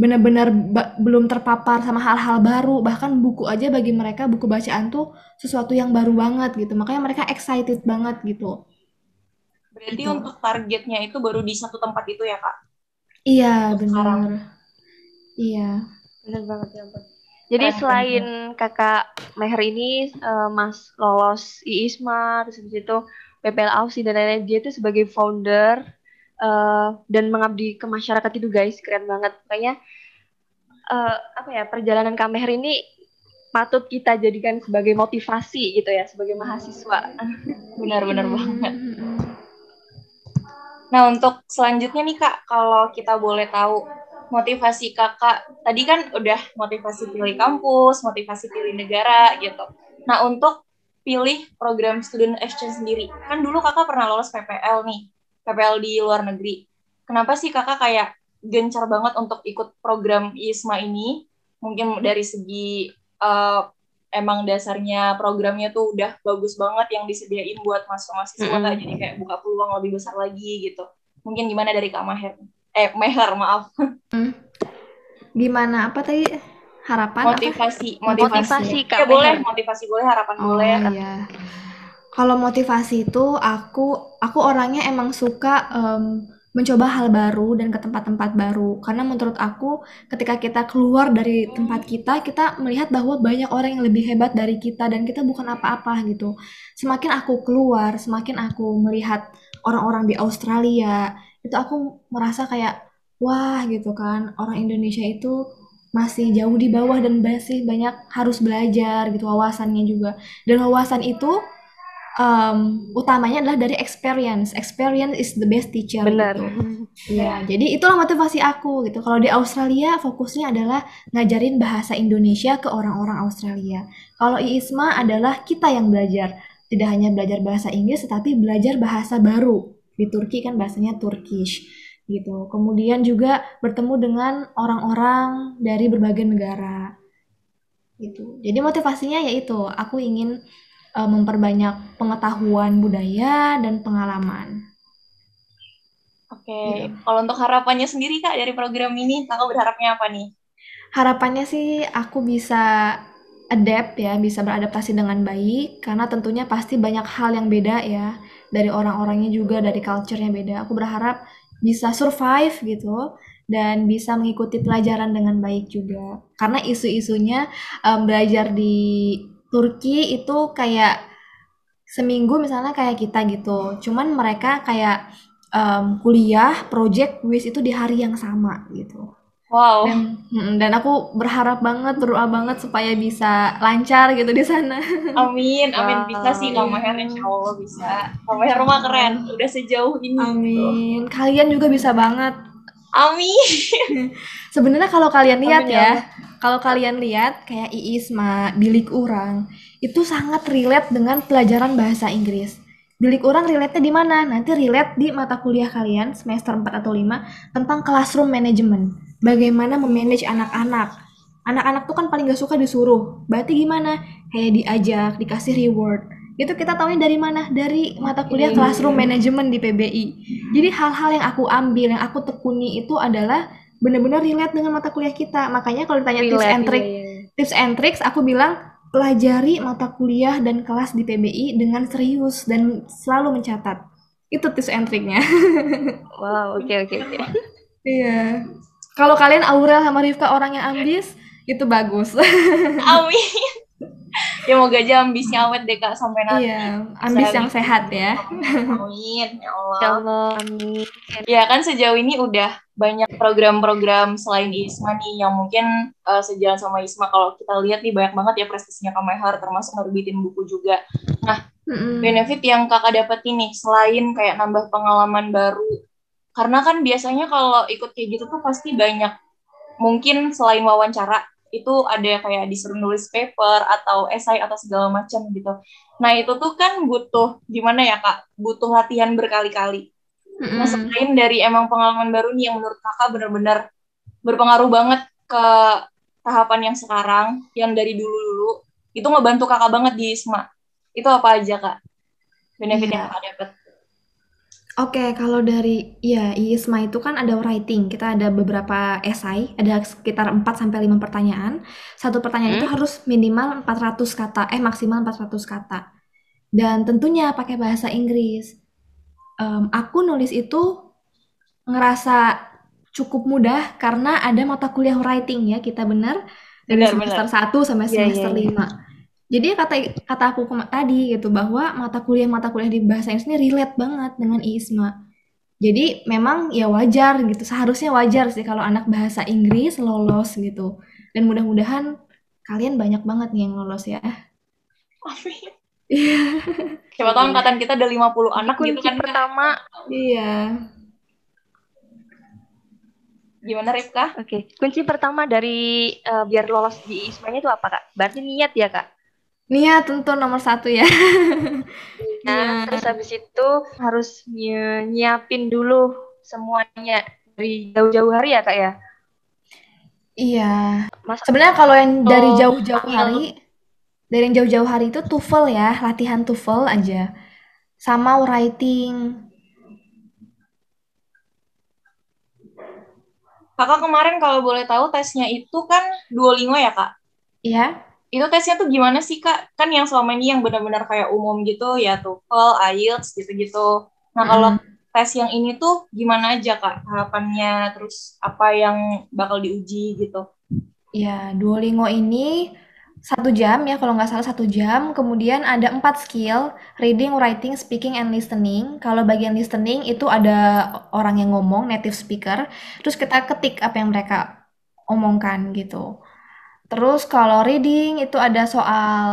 benar-benar ba- belum terpapar sama hal-hal baru. Bahkan buku aja bagi mereka buku bacaan tuh sesuatu yang baru banget gitu. Makanya mereka excited banget gitu. Berarti Gitu. untuk targetnya itu baru di satu tempat itu ya Kak? iya benar. iya. Bener banget ya ampun. Jadi Keren, selain kakak Meher ini eh, Mas lolos IISMA terus habis itu PPL Aussie dan lain-lain dia itu sebagai founder eh, dan mengabdi ke masyarakat itu guys keren banget. Makanya eh, apa ya perjalanan Kak Meher ini patut kita jadikan sebagai motivasi gitu ya sebagai mahasiswa. Benar-benar Hmm, banget. Nah, untuk selanjutnya nih Kak, kalau kita boleh tahu motivasi Kakak, tadi kan udah motivasi pilih kampus, motivasi pilih negara gitu. Nah, untuk pilih program student exchange sendiri, kan dulu Kakak pernah lolos PPL nih, PPL di luar negeri. Kenapa sih Kakak kayak gencar banget untuk ikut program ISMA ini? Mungkin dari segi eh, emang dasarnya programnya tuh udah bagus banget yang disediain buat mahasiswa-mahasiswa Mm-mm. Kak. jadi kayak buka peluang lebih besar lagi gitu. Mungkin gimana dari Kak Maher? eh meher maaf Hmm. Gimana apa tadi harapan apa? motivasi Motivasi, Kak ya boleh motivasi boleh harapan Oh boleh iya. Kalau motivasi itu aku aku orangnya emang suka em, mencoba hal baru dan ke tempat-tempat baru. Karena menurut aku ketika kita keluar dari tempat kita, kita melihat bahwa banyak orang yang lebih hebat dari kita dan kita bukan apa-apa gitu. Semakin aku keluar, semakin aku melihat orang-orang di Australia, itu aku merasa kayak wah gitu kan, orang Indonesia itu masih jauh di bawah dan masih banyak harus belajar gitu wawasannya juga. Dan wawasan itu em, utamanya adalah dari experience. Experience is the best teacher Benar. gitu. Iya, jadi itulah motivasi aku gitu. Kalau di Australia fokusnya adalah ngajarin bahasa Indonesia ke orang-orang Australia. Kalau IISMA adalah kita yang belajar, tidak hanya belajar bahasa Inggris tetapi belajar bahasa baru. Di Turki kan bahasanya Turkish gitu. Kemudian juga bertemu dengan orang-orang dari berbagai negara gitu. Jadi motivasinya yaitu aku ingin eh, memperbanyak pengetahuan budaya dan pengalaman. oke Iya. kalau untuk harapannya sendiri kak dari program ini kakak berharapnya apa nih Harapannya sih aku bisa adapt ya, bisa beradaptasi dengan baik karena tentunya pasti banyak hal yang beda ya dari orang-orangnya juga dari culture-nya beda. Aku berharap bisa survive gitu dan bisa mengikuti pelajaran dengan baik juga. Karena isu-isunya em, belajar di Turki itu kayak seminggu misalnya kayak kita gitu. Cuman mereka kayak em, kuliah, project, quiz itu di hari yang sama gitu. wow Dan, dan aku berharap banget, berdoa banget supaya bisa lancar gitu di sana. amin amin Wow. bisa sih kak Meher insya Allah bisa kak Meher rumah keren udah sejauh ini gitu. Amin. Kalian juga bisa banget. amin Sebenarnya kalau kalian lihat Amin ya ya, kalau kalian lihat kayak Iisma, bilik orang, itu sangat relate dengan pelajaran bahasa Inggris. Bilik orang relate-nya di mana? Nanti relate di mata kuliah kalian semester 4 atau 5 tentang classroom management. Bagaimana memanage anak-anak. Anak-anak tuh kan paling gak suka disuruh. Berarti gimana? Kayak diajak, dikasih reward. Itu kita tahunya dari mana? Dari mata kuliah Oke. classroom management di PBI. Jadi hal-hal yang aku ambil, yang aku tekuni itu adalah benar-benar relate dengan mata kuliah kita. Makanya kalau ditanya tips Relate, and trick, iya, iya. tips and tricks, aku bilang pelajari mata kuliah dan kelas di PBI dengan serius dan selalu mencatat. Itu tips and tricknya. Wow, oke oke oke. Iya. Kalau kalian Aurel sama Rifka orang yang ambis, itu bagus. amin ya moga aja ambisnya awet deh kak sampai nanti iya, ambis yang sehat ya. amin ya Allah Ya Allah, amin. Ya kan sejauh ini udah banyak program-program selain ISMA nih yang mungkin eh, sejalan sama ISMA kalau kita lihat nih banyak banget ya prestasinya Kamehar termasuk nerbitin buku juga. Mm-mm. Benefit yang kakak dapat ini selain kayak nambah pengalaman baru karena kan biasanya kalau ikut kayak gitu tuh pasti banyak mungkin selain wawancara itu ada kayak disuruh nulis paper atau esai atau segala macam gitu. Nah itu tuh kan butuh gimana ya kak? Butuh latihan berkali-kali. Mm-mm. Nah, selain dari emang pengalaman baru nih yang menurut kakak benar-benar berpengaruh banget ke tahapan yang sekarang, yang dari dulu-dulu, itu ngebantu kakak banget di ISMA. Itu apa aja, Kak? Benefit Iya. yang kakak dapat. Oke, kalau dari ya ISMA itu kan ada writing. Kita ada beberapa esai, ada sekitar 4 sampai 5 pertanyaan. Satu pertanyaan itu Hmm. harus minimal 400 kata, eh maksimal 400 kata. Dan tentunya pakai bahasa Inggris. Em, aku nulis itu ngerasa cukup mudah karena ada mata kuliah writing ya, kita benar dari Benar, semester 1 sampai Iya, iya, semester iya. 5. Jadi kata kata aku kema- tadi gitu bahwa mata kuliah-mata kuliah di bahasa Inggris ini relate banget dengan IISMA. Jadi memang ya wajar gitu, seharusnya wajar sih kalau anak bahasa Inggris lolos gitu. Dan mudah-mudahan kalian banyak banget nih yang lolos ya. Amin. Siapa tahu angkatan kita ada 50 anak gitu Kunci kan, pertama, Iya. Gimana, Rifka? oke. Kunci pertama dari eh, biar lolos di ISMA-nya itu apa, Kak? Berarti niat ya, Kak? Niat tentu nomor satu ya. Nah, Iya. terus habis itu harus nyi- nyiapin dulu semuanya dari jauh-jauh hari ya, Kak ya? Iya. Masa Sebenarnya kalau yang dari Oh, jauh-jauh panggil. hari, dari yang jauh-jauh hari itu TOEFL ya, latihan TOEFL aja. Sama writing. Kakak kemarin kalau boleh tahu tesnya itu kan Duolingo ya, Kak? Iya. Itu tesnya tuh gimana sih, Kak? Kan yang selama ini yang benar-benar kayak umum gitu, ya TOEFL, IELTS, gitu-gitu. Nah, kalau tes yang ini tuh gimana aja, Kak? Harapannya, terus apa yang bakal diuji gitu? Ya, Duolingo ini satu jam ya kalau nggak salah satu jam kemudian ada empat skill reading writing speaking and listening kalau bagian listening itu ada orang yang ngomong native speaker terus kita ketik apa yang mereka omongkan gitu terus kalau reading itu ada soal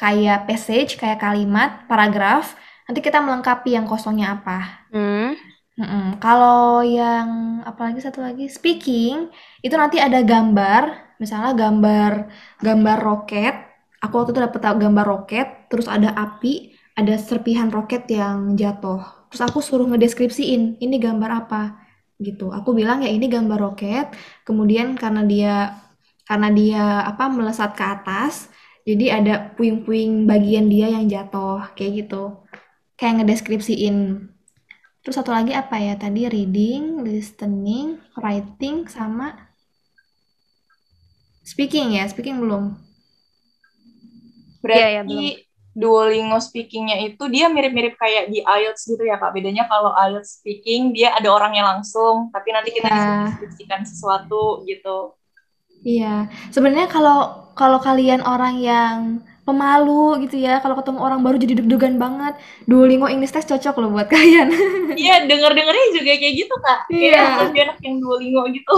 kayak passage kayak kalimat paragraf nanti kita melengkapi yang kosongnya apa Hmm. Mm-mm. Kalau yang apalagi satu lagi speaking itu nanti ada gambar, misalnya gambar gambar roket. Aku waktu itu dapet gambar roket, terus ada api, ada serpihan roket yang jatuh. Terus aku suruh ngedeskripsiin ini gambar apa gitu. Aku bilang ya ini gambar roket. Kemudian karena dia karena dia apa melesat ke atas, jadi ada puing-puing bagian dia yang jatuh kayak gitu. Kayak ngedeskripsiin Terus satu lagi apa ya tadi reading, listening, writing sama speaking ya, speaking belum. Berarti Iya, iya, belum. Duolingo speakingnya itu dia mirip-mirip kayak di IELTS gitu ya Kak. Bedanya kalau IELTS speaking dia ada orangnya langsung, tapi nanti kita bisa deskripsikan sesuatu gitu. Iya, sebenarnya kalau kalau kalian orang yang pemalu gitu ya, kalau ketemu orang baru jadi deg-degan banget, Duolingo English Test cocok loh buat kalian. Iya, denger-dengernya juga kayak gitu Kak. Iya. Kayak lebih enak yang Duolingo gitu.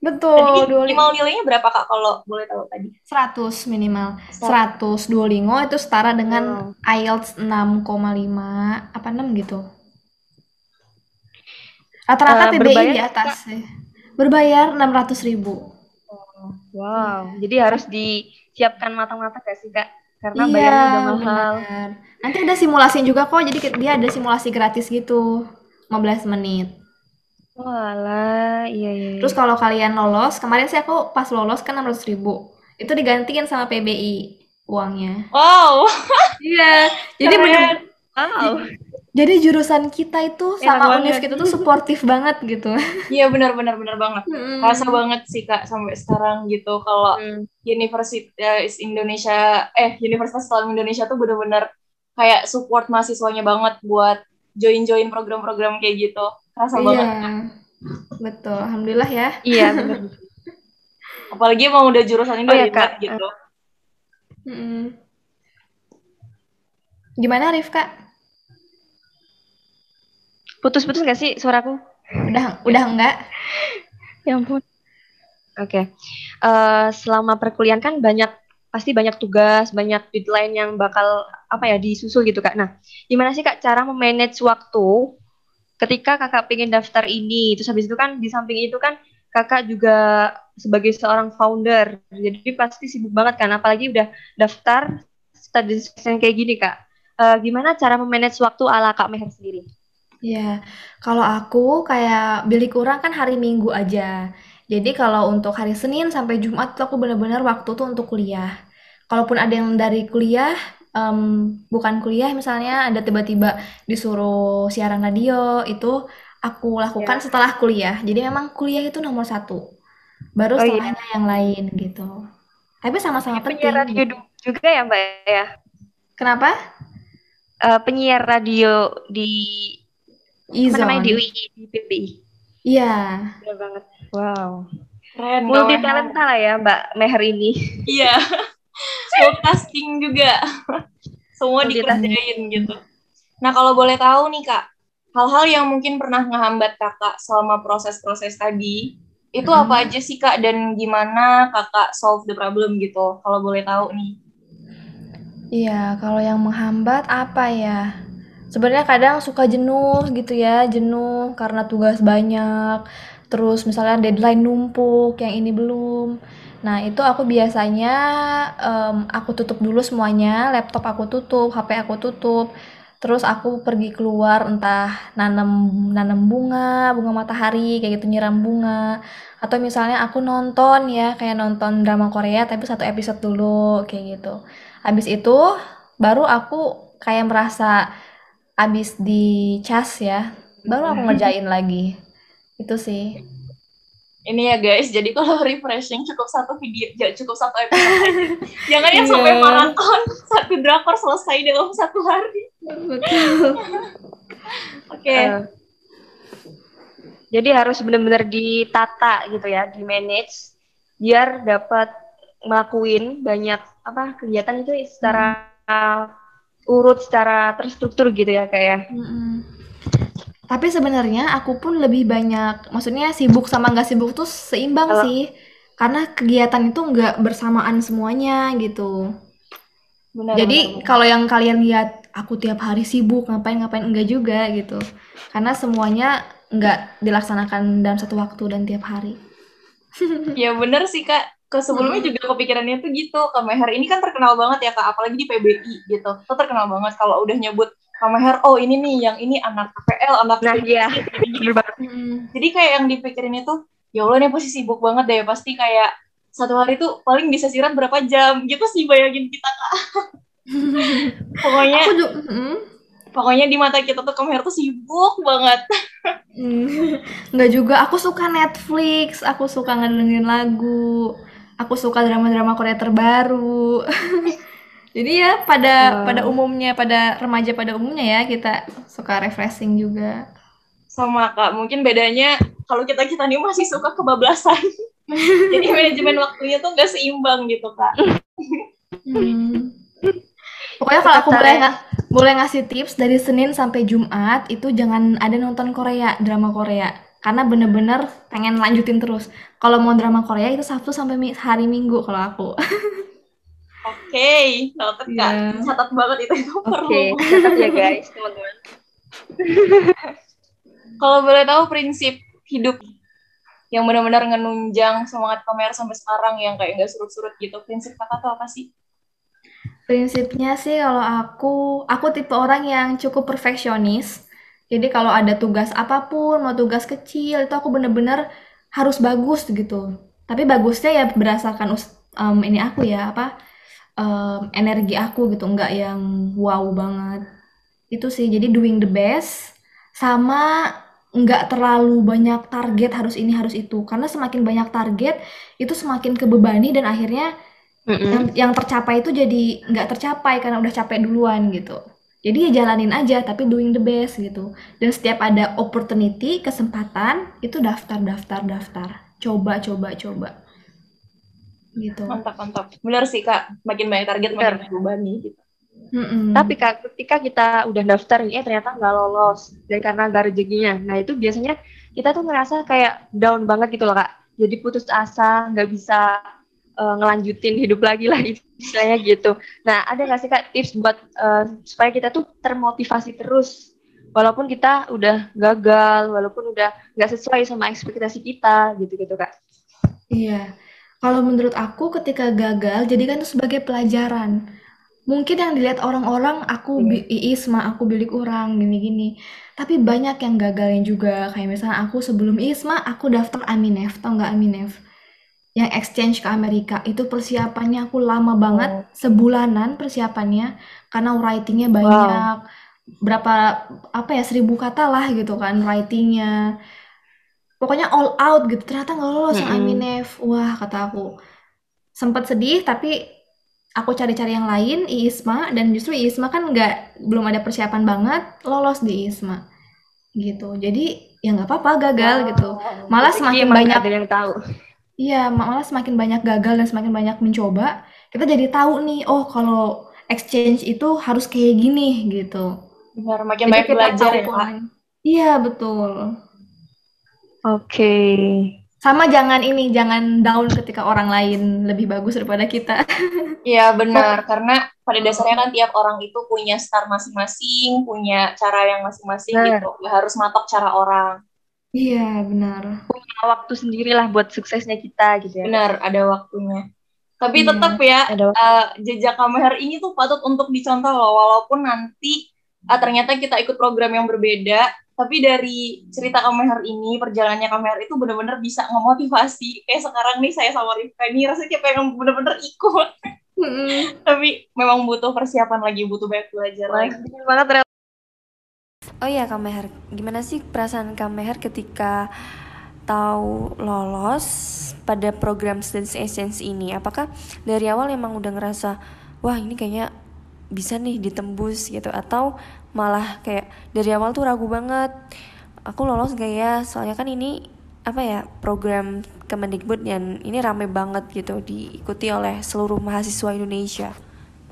Betul, Tadi Duolingo minimal nilainya berapa Kak kalau boleh tahu tadi? 100 minimal. 100 Duolingo itu setara dengan IELTS 6,5 apa 6 gitu. Rata-rata Eh, TBI di atas sih. Berbayar 600 ribu. Wow. Jadi harus disiapkan matang-matang gak sih kak? Karena Iya, bayarnya udah mahal. benar. Nanti ada simulasi juga kok, jadi dia ada simulasi gratis gitu, 15 menit. Walah, iya iya. iya. Terus kalau kalian lolos, kemarin sih aku pas lolos kan 600 ribu. Itu digantiin sama PBI uangnya. Wow, Iya, jadi bener wow. Jadi jurusan kita itu Enak sama banget. univ kita tuh suportif banget gitu. iya benar-benar benar banget. Mm. Rasa banget sih Kak sampai sekarang gitu kalau Hmm. Universitas Indonesia eh Universitas Islam Indonesia tuh bener-bener kayak support mahasiswanya banget buat join-join program-program kayak gitu. Rasa Iya, banget. betul. Alhamdulillah ya. Iya benar. Apalagi emang udah jurusan ini Oh dari Kak. gitu. Mm. Gimana Rifka? Putus-putus gak sih suaraku? Udah udah enggak? Ya ampun. Oke. Eh, selama perkuliahan kan banyak pasti banyak tugas, banyak deadline yang bakal apa ya disusul gitu kak. Nah, gimana sih kak cara memanage waktu ketika kakak pengen daftar ini, terus habis itu kan di samping itu kan kakak juga sebagai seorang founder, jadi pasti sibuk banget kan, apalagi udah daftar study session kayak gini kak. Eh, gimana cara memanage waktu ala kak Meher sendiri? Ya, kalau aku kayak bilik kurang kan hari Minggu aja. Jadi kalau untuk hari Senin sampai Jumat tuh aku benar-benar waktu tuh untuk kuliah. Kalaupun ada yang dari kuliah, em, bukan kuliah misalnya ada tiba-tiba disuruh siaran radio, itu aku lakukan setelah kuliah. Jadi memang kuliah itu nomor satu. Baru Oh, iya. setelahnya yang lain gitu. Tapi sama-sama penting. Penyiar radio gitu. du- juga ya mbak ya? Kenapa? Eh, penyiar radio di apa namanya di Izon. UI di PBI. Iya. Bener banget. Wow. Keren Multi talenta lah ya Mbak Meher ini. Iya. Multitasking juga. Semua dikerjain gitu. Nah, kalau boleh tahu nih, Kak, hal-hal yang mungkin pernah ngehambat Kakak selama proses-proses tadi, itu Hmm. apa aja sih, Kak? Dan gimana Kakak solve the problem gitu? Kalau boleh tahu nih. Iya, kalau yang menghambat apa ya? Sebenarnya kadang suka jenuh gitu ya, jenuh karena tugas banyak. Terus misalnya deadline numpuk, yang ini belum. Nah, itu aku biasanya em, aku tutup dulu semuanya, laptop aku tutup, HP aku tutup. Terus aku pergi keluar entah nanam nanam bunga, bunga matahari kayak gitu nyiram bunga. Atau misalnya aku nonton ya, kayak nonton drama Korea tapi satu episode dulu kayak gitu. Habis itu baru aku kayak merasa habis dicas ya, baru aku ngerjain lagi. Itu sih. ini ya guys, jadi kalau refreshing cukup satu video, ya cukup satu episode aja. Jangan yang sampai Iya. maraton satu drakor selesai dalam satu hari. Betul. Oke, Eh, jadi harus benar-benar ditata gitu ya, di manage biar dapat ngelakuin banyak apa kegiatan itu secara uh, urut, secara terstruktur gitu ya kayak. Mm-mm. Tapi sebenarnya aku pun lebih banyak, maksudnya sibuk sama nggak sibuk tuh seimbang Kalau- sih. Karena kegiatan itu nggak bersamaan semuanya gitu. benar. Jadi kalau yang kalian lihat aku tiap hari sibuk ngapain-ngapain enggak juga gitu. Karena semuanya nggak dilaksanakan dalam satu waktu dan tiap hari. ya bener sih kak. Ke sebelumnya juga kepikirannya tuh gitu. Kak Meher ini kan terkenal banget ya kak, apalagi di PBI gitu. Itu terkenal banget kalau udah nyebut Kak Meher, oh ini nih, yang ini anak KPL, anak Nah, PBI, iya. banget. Jadi kayak yang dipikirin itu, ya Allah nih pasti sibuk banget deh, pasti kayak satu hari tuh paling bisa siaran berapa jam gitu sih bayangin kita kak. pokoknya Aku juga, mm, pokoknya di mata kita tuh Kamer tuh sibuk banget. mm, nggak juga. Aku suka Netflix, aku suka ngedengerin lagu, aku suka drama-drama Korea terbaru. Jadi ya pada Wow. pada umumnya, pada remaja pada umumnya ya kita suka refreshing juga. Sama kak, mungkin bedanya kalau kita kita nih masih suka kebablasan. Jadi manajemen waktunya tuh gak seimbang gitu kak. Hmm. Pokoknya kalau aku boleh nga- boleh ngasih tips dari Senin sampai Jumat itu jangan ada nonton Korea, drama Korea. Karena bener-bener pengen lanjutin terus. Kalau mau drama Korea itu Sabtu sampai hari Minggu kalau aku. Oke, kak. Iya. Catat banget itu itu Oke, perlu. catat ya guys, teman-teman. Kalau boleh tahu prinsip hidup yang benar-benar ngenunjang semangat Kamer sampai sekarang yang kayak gak surut-surut gitu. Prinsip kakak tuh apa sih? Prinsipnya sih kalau aku, aku tipe orang yang cukup perfeksionis. Jadi kalau ada tugas apa pun, mau tugas kecil, itu aku bener-bener harus bagus gitu. Tapi bagusnya ya berdasarkan em, ini aku ya, apa, em, energi aku gitu, nggak yang wow banget. Itu sih, jadi doing the best, sama nggak terlalu banyak target harus ini harus itu. Karena semakin banyak target, itu semakin kebebani dan akhirnya Mm-mm. yang yang tercapai itu jadi nggak tercapai karena udah capek duluan gitu. Jadi ya jalanin aja tapi doing the best gitu. Dan setiap ada opportunity, kesempatan, itu daftar, daftar, daftar. Coba, coba, coba. Gitu. Mantap, mantap. Bener sih kak, makin banyak target Bener. makin berbani gitu. Mm-mm. Tapi kak, ketika kita udah daftar nih, eh ternyata nggak lolos dan karena nggak rezekinya. Nah itu biasanya kita tuh ngerasa kayak down banget gitu loh kak. Jadi putus asa, nggak bisa eh, ngelanjutin hidup lagi lah istilahnya gitu. Nah ada nggak sih kak tips buat eh, supaya kita tuh termotivasi terus walaupun kita udah gagal, walaupun udah nggak sesuai sama ekspektasi kita gitu-gitu kak. Iya. Kalau menurut aku ketika gagal, jadikan itu sebagai pelajaran. Mungkin yang dilihat orang-orang, aku iis mah aku bilik orang gini-gini. Tapi banyak yang gagalnya juga. Kayak misalnya aku sebelum iis mah aku daftar Aminef, tau nggak Aminef? Yang exchange ke Amerika. Itu persiapannya aku lama banget, sebulanan persiapannya karena writingnya banyak. Berapa apa ya seribu kata lah gitu kan writingnya. Pokoknya all out gitu. Ternyata nggak lolos yang Mm-mm. Aminef. Wah kata aku. Sempat sedih tapi aku cari-cari yang lain IISMA dan justru IISMA kan nggak belum ada persiapan banget lolos di IISMA gitu jadi ya nggak apa-apa gagal gitu malah semakin banyak ada yang tahu. Iya ma- malah semakin banyak gagal dan semakin banyak mencoba kita jadi tahu nih oh kalau exchange itu harus kayak gini gitu Benar, makin jadi banyak kita belajar tahu ya iya betul Oke. sama jangan ini jangan down ketika orang lain lebih bagus daripada kita Iya benar, karena pada dasarnya kan tiap orang itu punya star masing-masing, punya cara yang masing-masing gitu. Gak harus matok cara orang. Iya benar Waktu sendirilah buat suksesnya kita gitu ya. Benar, ada waktunya. Tapi Iya, tetap ya, eh, jejak Kameher ini tuh patut untuk dicontoh loh, walaupun nanti ah, ternyata kita ikut program yang berbeda, tapi dari cerita Kameher ini, perjalanannya Kameher itu bener-bener bisa ngemotivasi. Kayak sekarang nih saya sama Rifka ini rasanya kayak pengen bener-bener ikut. Mm-mm. tapi memang butuh persiapan lagi, butuh banyak belajar lagi. banget. Oh iya Kak Meher, gimana sih perasaan Kak Meher ketika atau lolos pada program Students Exchange ini? Apakah dari awal emang udah ngerasa wah ini kayaknya bisa nih ditembus gitu? Atau malah kayak dari awal tuh ragu banget aku lolos gak ya? Soalnya kan ini apa ya program Kemendikbud dan ini rame banget gitu? Diikuti oleh seluruh mahasiswa Indonesia.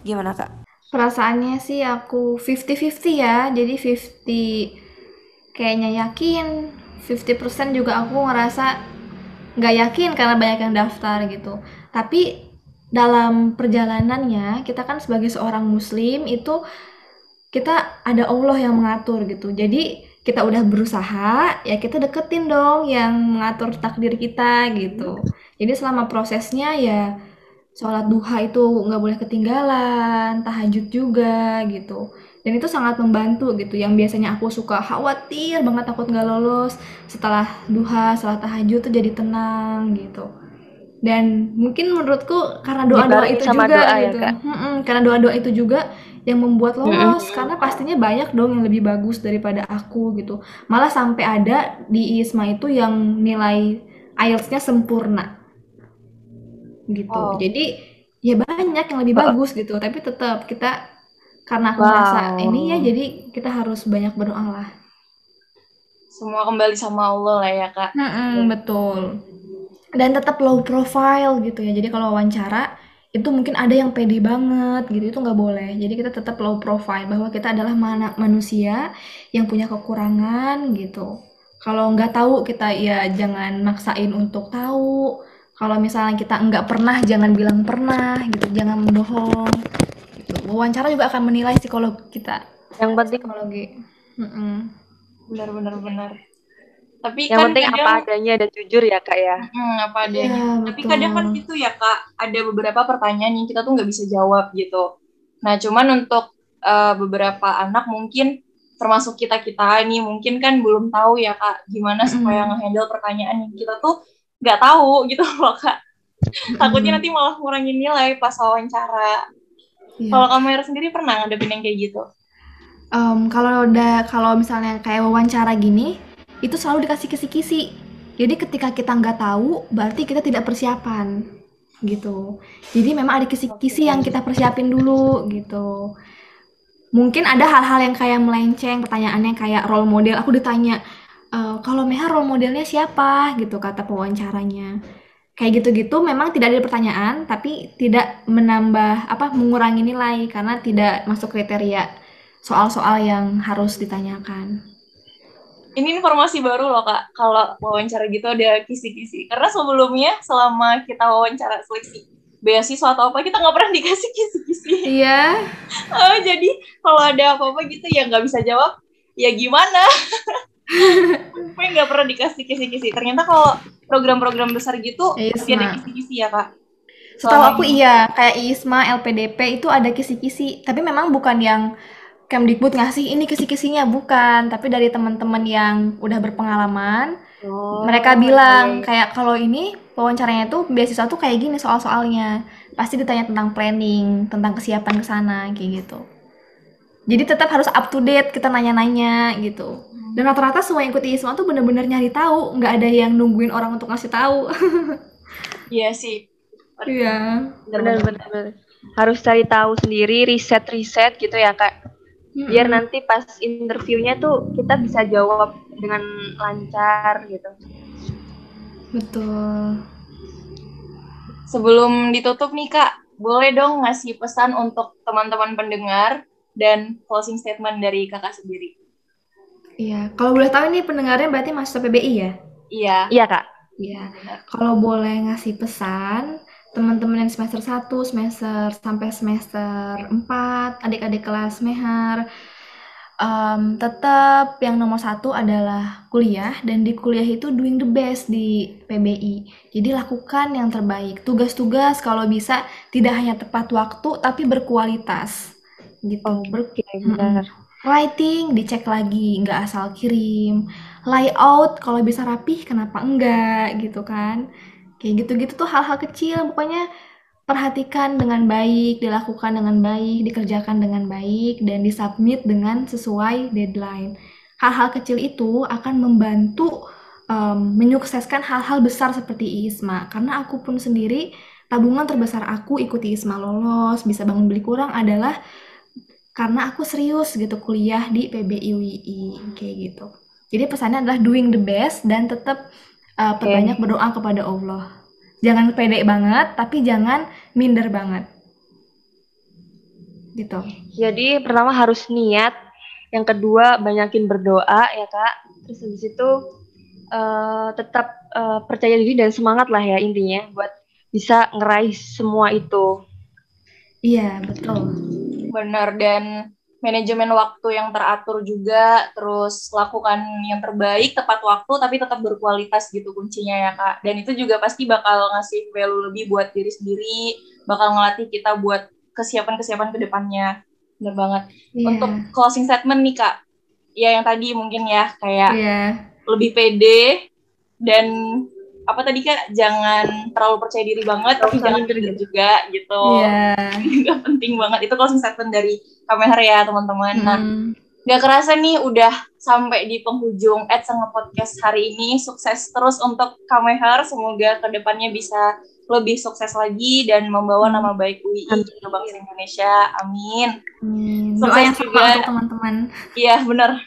Gimana kak? Perasaannya sih aku 50-50 ya. Jadi 50 kayaknya yakin 50% juga aku ngerasa nggak yakin karena banyak yang daftar gitu. Tapi dalam perjalanannya kita kan sebagai seorang muslim itu kita ada Allah yang mengatur gitu. Jadi kita udah berusaha ya kita deketin dong yang mengatur takdir kita gitu. Jadi selama prosesnya ya sholat duha itu nggak boleh ketinggalan tahajud juga gitu. Dan itu sangat membantu gitu. Yang biasanya aku suka khawatir banget takut nggak lolos setelah duha setelah tahajud tuh jadi tenang gitu. Dan mungkin menurutku karena doa-doa itu sama juga doa, ya, gitu. Ya, Kak? karena doa-doa itu juga yang membuat lolos mm-hmm. karena pastinya banyak dong yang lebih bagus daripada aku gitu. Malah sampai ada di ISMA itu yang nilai IELTS-nya sempurna gitu. Oh. jadi ya banyak yang lebih oh. bagus gitu. Tapi tetap kita karena aku wow. merasa ini ya jadi kita harus banyak berdoa lah. Semua kembali sama Allah lah ya kak. Mm-hmm, betul. Dan tetap low profile gitu ya. Jadi kalau wawancara itu mungkin ada yang pede banget gitu. Itu nggak boleh. Jadi kita tetap low profile bahwa kita adalah mana manusia yang punya kekurangan gitu. Kalau nggak tahu kita ya jangan maksain untuk tahu kalau misalnya kita nggak pernah jangan bilang pernah gitu jangan bohong gitu. wawancara juga akan menilai psikolog kita. Yang penting psikologi. Benar benar benar. Tapi yang kan penting kadang, apa adanya dan jujur ya kak ya. Hmm, apa adanya. Ya, tapi kadang kan gitu ya kak. Ada beberapa pertanyaan yang kita tuh nggak bisa jawab gitu. Nah cuman untuk uh, beberapa anak mungkin termasuk kita kita ini mungkin kan belum tahu ya kak gimana supaya mm. ngehandle pertanyaan yang kita tuh nggak tahu gitu loh kak takutnya nanti malah ngurangin nilai pas wawancara yeah. kalau kamu sendiri pernah ngadepin yang kayak gitu um, kalau udah kalau misalnya kayak wawancara gini itu selalu dikasih kisi-kisi. Jadi ketika kita nggak tahu, berarti kita tidak persiapan gitu. Jadi memang ada kisi-kisi yang kita persiapin dulu gitu. Mungkin ada hal-hal yang kayak melenceng, pertanyaannya kayak role model. Aku ditanya, e, kalau Meha role modelnya siapa? gitu kata pewawancaranya. Kayak gitu-gitu memang tidak ada pertanyaan, tapi tidak menambah apa mengurangi nilai karena tidak masuk kriteria soal-soal yang harus ditanyakan. Ini informasi baru loh kak. Kalau wawancara gitu ada kisi-kisi. Karena sebelumnya selama kita wawancara seleksi beasiswa atau apa kita nggak pernah dikasih kisi-kisi. Iya. Oh, jadi kalau ada apa-apa gitu ya nggak bisa jawab. Ya gimana Gue nggak pernah dikasih kisi-kisi ternyata kalau program-program besar gitu pasti ada kisi-kisi ya kak Setahu aku iya, kayak ISMA, LPDP itu ada kisi-kisi, tapi memang bukan yang Kemdikbud ngasih ini kisi-kisinya bukan, tapi dari teman-teman yang udah berpengalaman. Oh, mereka bilang okay. kayak kalau ini wawancaranya tuh beasiswa tuh kayak gini soal-soalnya. Pasti ditanya tentang planning, tentang kesiapan ke sana kayak gitu. Jadi tetap harus up to date kita nanya-nanya gitu. Dan rata-rata semua yang ikuti ISMA tuh bener-bener nyari tahu, nggak ada yang nungguin orang untuk ngasih tahu. Iya sih. Iya. Benar-benar harus cari tahu sendiri, riset-riset gitu ya kak biar nanti pas interviewnya tuh kita bisa jawab dengan lancar gitu betul sebelum ditutup nih kak boleh dong ngasih pesan untuk teman-teman pendengar dan closing statement dari kakak sendiri iya kalau boleh tahu nih pendengarnya berarti masuk PBI ya iya iya kak iya kalau boleh ngasih pesan teman-teman yang semester 1, semester sampai semester 4, adik-adik kelas mehar, um, tetap yang nomor satu adalah kuliah dan di kuliah itu doing the best di PBI. Jadi lakukan yang terbaik. Tugas-tugas kalau bisa tidak hanya tepat waktu tapi berkualitas. Gitu. Oh, Ber benar. Writing dicek lagi, nggak asal kirim. Layout kalau bisa rapih kenapa enggak gitu kan kayak gitu-gitu tuh hal-hal kecil pokoknya perhatikan dengan baik dilakukan dengan baik dikerjakan dengan baik dan disubmit dengan sesuai deadline hal-hal kecil itu akan membantu um, menyukseskan hal-hal besar seperti ISMA karena aku pun sendiri tabungan terbesar aku ikuti ISMA lolos bisa bangun beli kurang adalah karena aku serius gitu kuliah di PBIUI kayak gitu. Jadi pesannya adalah doing the best dan tetap uh, perbanyak okay. berdoa kepada Allah. Jangan pede banget tapi jangan minder banget. Gitu. Jadi pertama harus niat yang kedua banyakin berdoa ya kak. Terus habis itu uh, tetap uh, percaya diri dan semangat lah ya intinya buat bisa ngeraih semua itu. Iya betul benar dan manajemen waktu yang teratur juga terus lakukan yang terbaik tepat waktu tapi tetap berkualitas gitu kuncinya ya kak dan itu juga pasti bakal ngasih value lebih buat diri sendiri bakal ngelatih kita buat kesiapan-kesiapan ke depannya bener banget yeah. untuk closing statement nih kak ya yang tadi mungkin ya kayak yeah. lebih pede dan apa tadi kak jangan terlalu percaya diri banget tapi jangan diri juga gitu yeah. juga penting banget itu closing statement dari kamera ya teman-teman nah, hmm. nah nggak kerasa nih udah sampai di penghujung Ed Sangat Podcast hari ini sukses terus untuk Kameher semoga ke depannya bisa lebih sukses lagi dan membawa nama baik UI ke bangsa Indonesia. Amin. Hmm, sukses yang juga teman-teman. Iya, benar.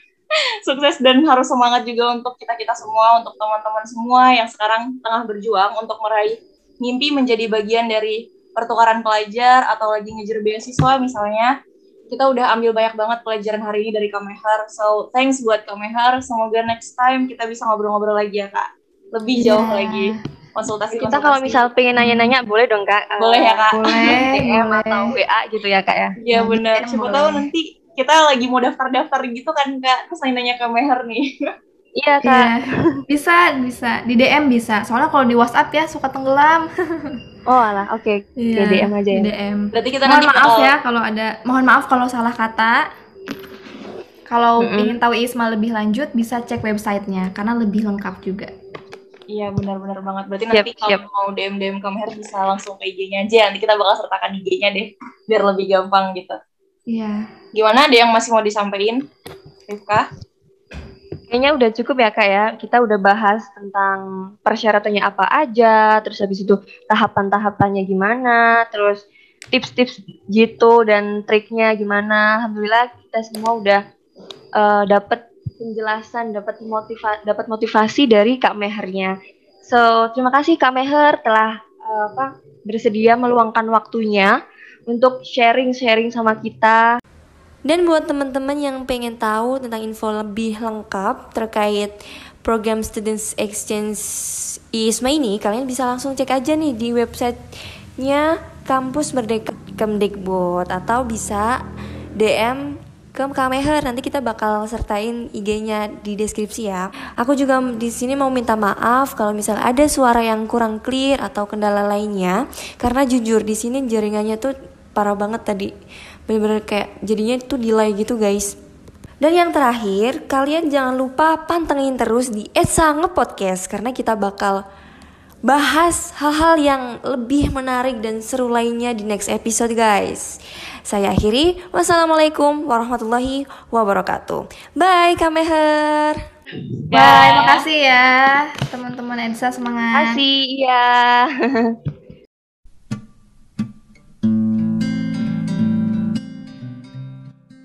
Sukses dan harus semangat juga untuk kita-kita semua, untuk teman-teman semua yang sekarang tengah berjuang untuk meraih mimpi menjadi bagian dari pertukaran pelajar atau lagi ngejar beasiswa misalnya. Kita udah ambil banyak banget pelajaran hari ini dari Kamehar. So, thanks buat Kamehar. Semoga next time kita bisa ngobrol-ngobrol lagi ya, Kak. Lebih jauh yeah. lagi konsultasi kita kalau misal pengen nanya-nanya boleh dong kak boleh ya kak boleh DM atau WA gitu ya kak ya iya benar siapa tahu nanti kita lagi mau daftar-daftar gitu kan kak terus nanya ke Meher nih Iya kak. Iya. Bisa bisa di DM bisa. Soalnya kalau di WhatsApp ya suka tenggelam. oh alah, oke. Okay. Iya, DM aja ya. DM. Berarti kita mohon nanti maaf ya kalau ada. Mohon maaf kalau salah kata. Kalau mm -hmm. ingin tahu Isma lebih lanjut bisa cek websitenya karena lebih lengkap juga. Iya benar-benar banget. Berarti siap, nanti kalau mau DM DM Kamer bisa langsung ke IG-nya aja. Nanti kita bakal sertakan IG-nya deh, biar lebih gampang gitu. Iya. Gimana? Ada yang masih mau disampaikan, Rifka? Kayaknya udah cukup ya kak ya. Kita udah bahas tentang persyaratannya apa aja, terus habis itu tahapan-tahapannya gimana, terus tips-tips gitu dan triknya gimana. Alhamdulillah kita semua udah uh, dapet penjelasan, dapat motiva dapat motivasi dari Kak Mehernya. So, terima kasih Kak Meher telah uh, apa bersedia meluangkan waktunya untuk sharing-sharing sama kita. Dan buat teman-teman yang pengen tahu tentang info lebih lengkap terkait program Students Exchange ISMA ini, kalian bisa langsung cek aja nih di websitenya Kampus Merdeka Kemdikbud atau bisa DM ke Kameher nanti kita bakal sertain IG-nya di deskripsi ya. Aku juga di sini mau minta maaf kalau misal ada suara yang kurang clear atau kendala lainnya karena jujur di sini jaringannya tuh parah banget tadi. Bener-bener kayak jadinya tuh delay gitu guys. Dan yang terakhir, kalian jangan lupa pantengin terus di Etsa Ngepodcast karena kita bakal bahas hal-hal yang lebih menarik dan seru lainnya di next episode guys. Saya akhiri, wassalamualaikum warahmatullahi wabarakatuh. Bye Kameher. Bye, makasih ya teman-teman Edsa semangat. Makasih, iya.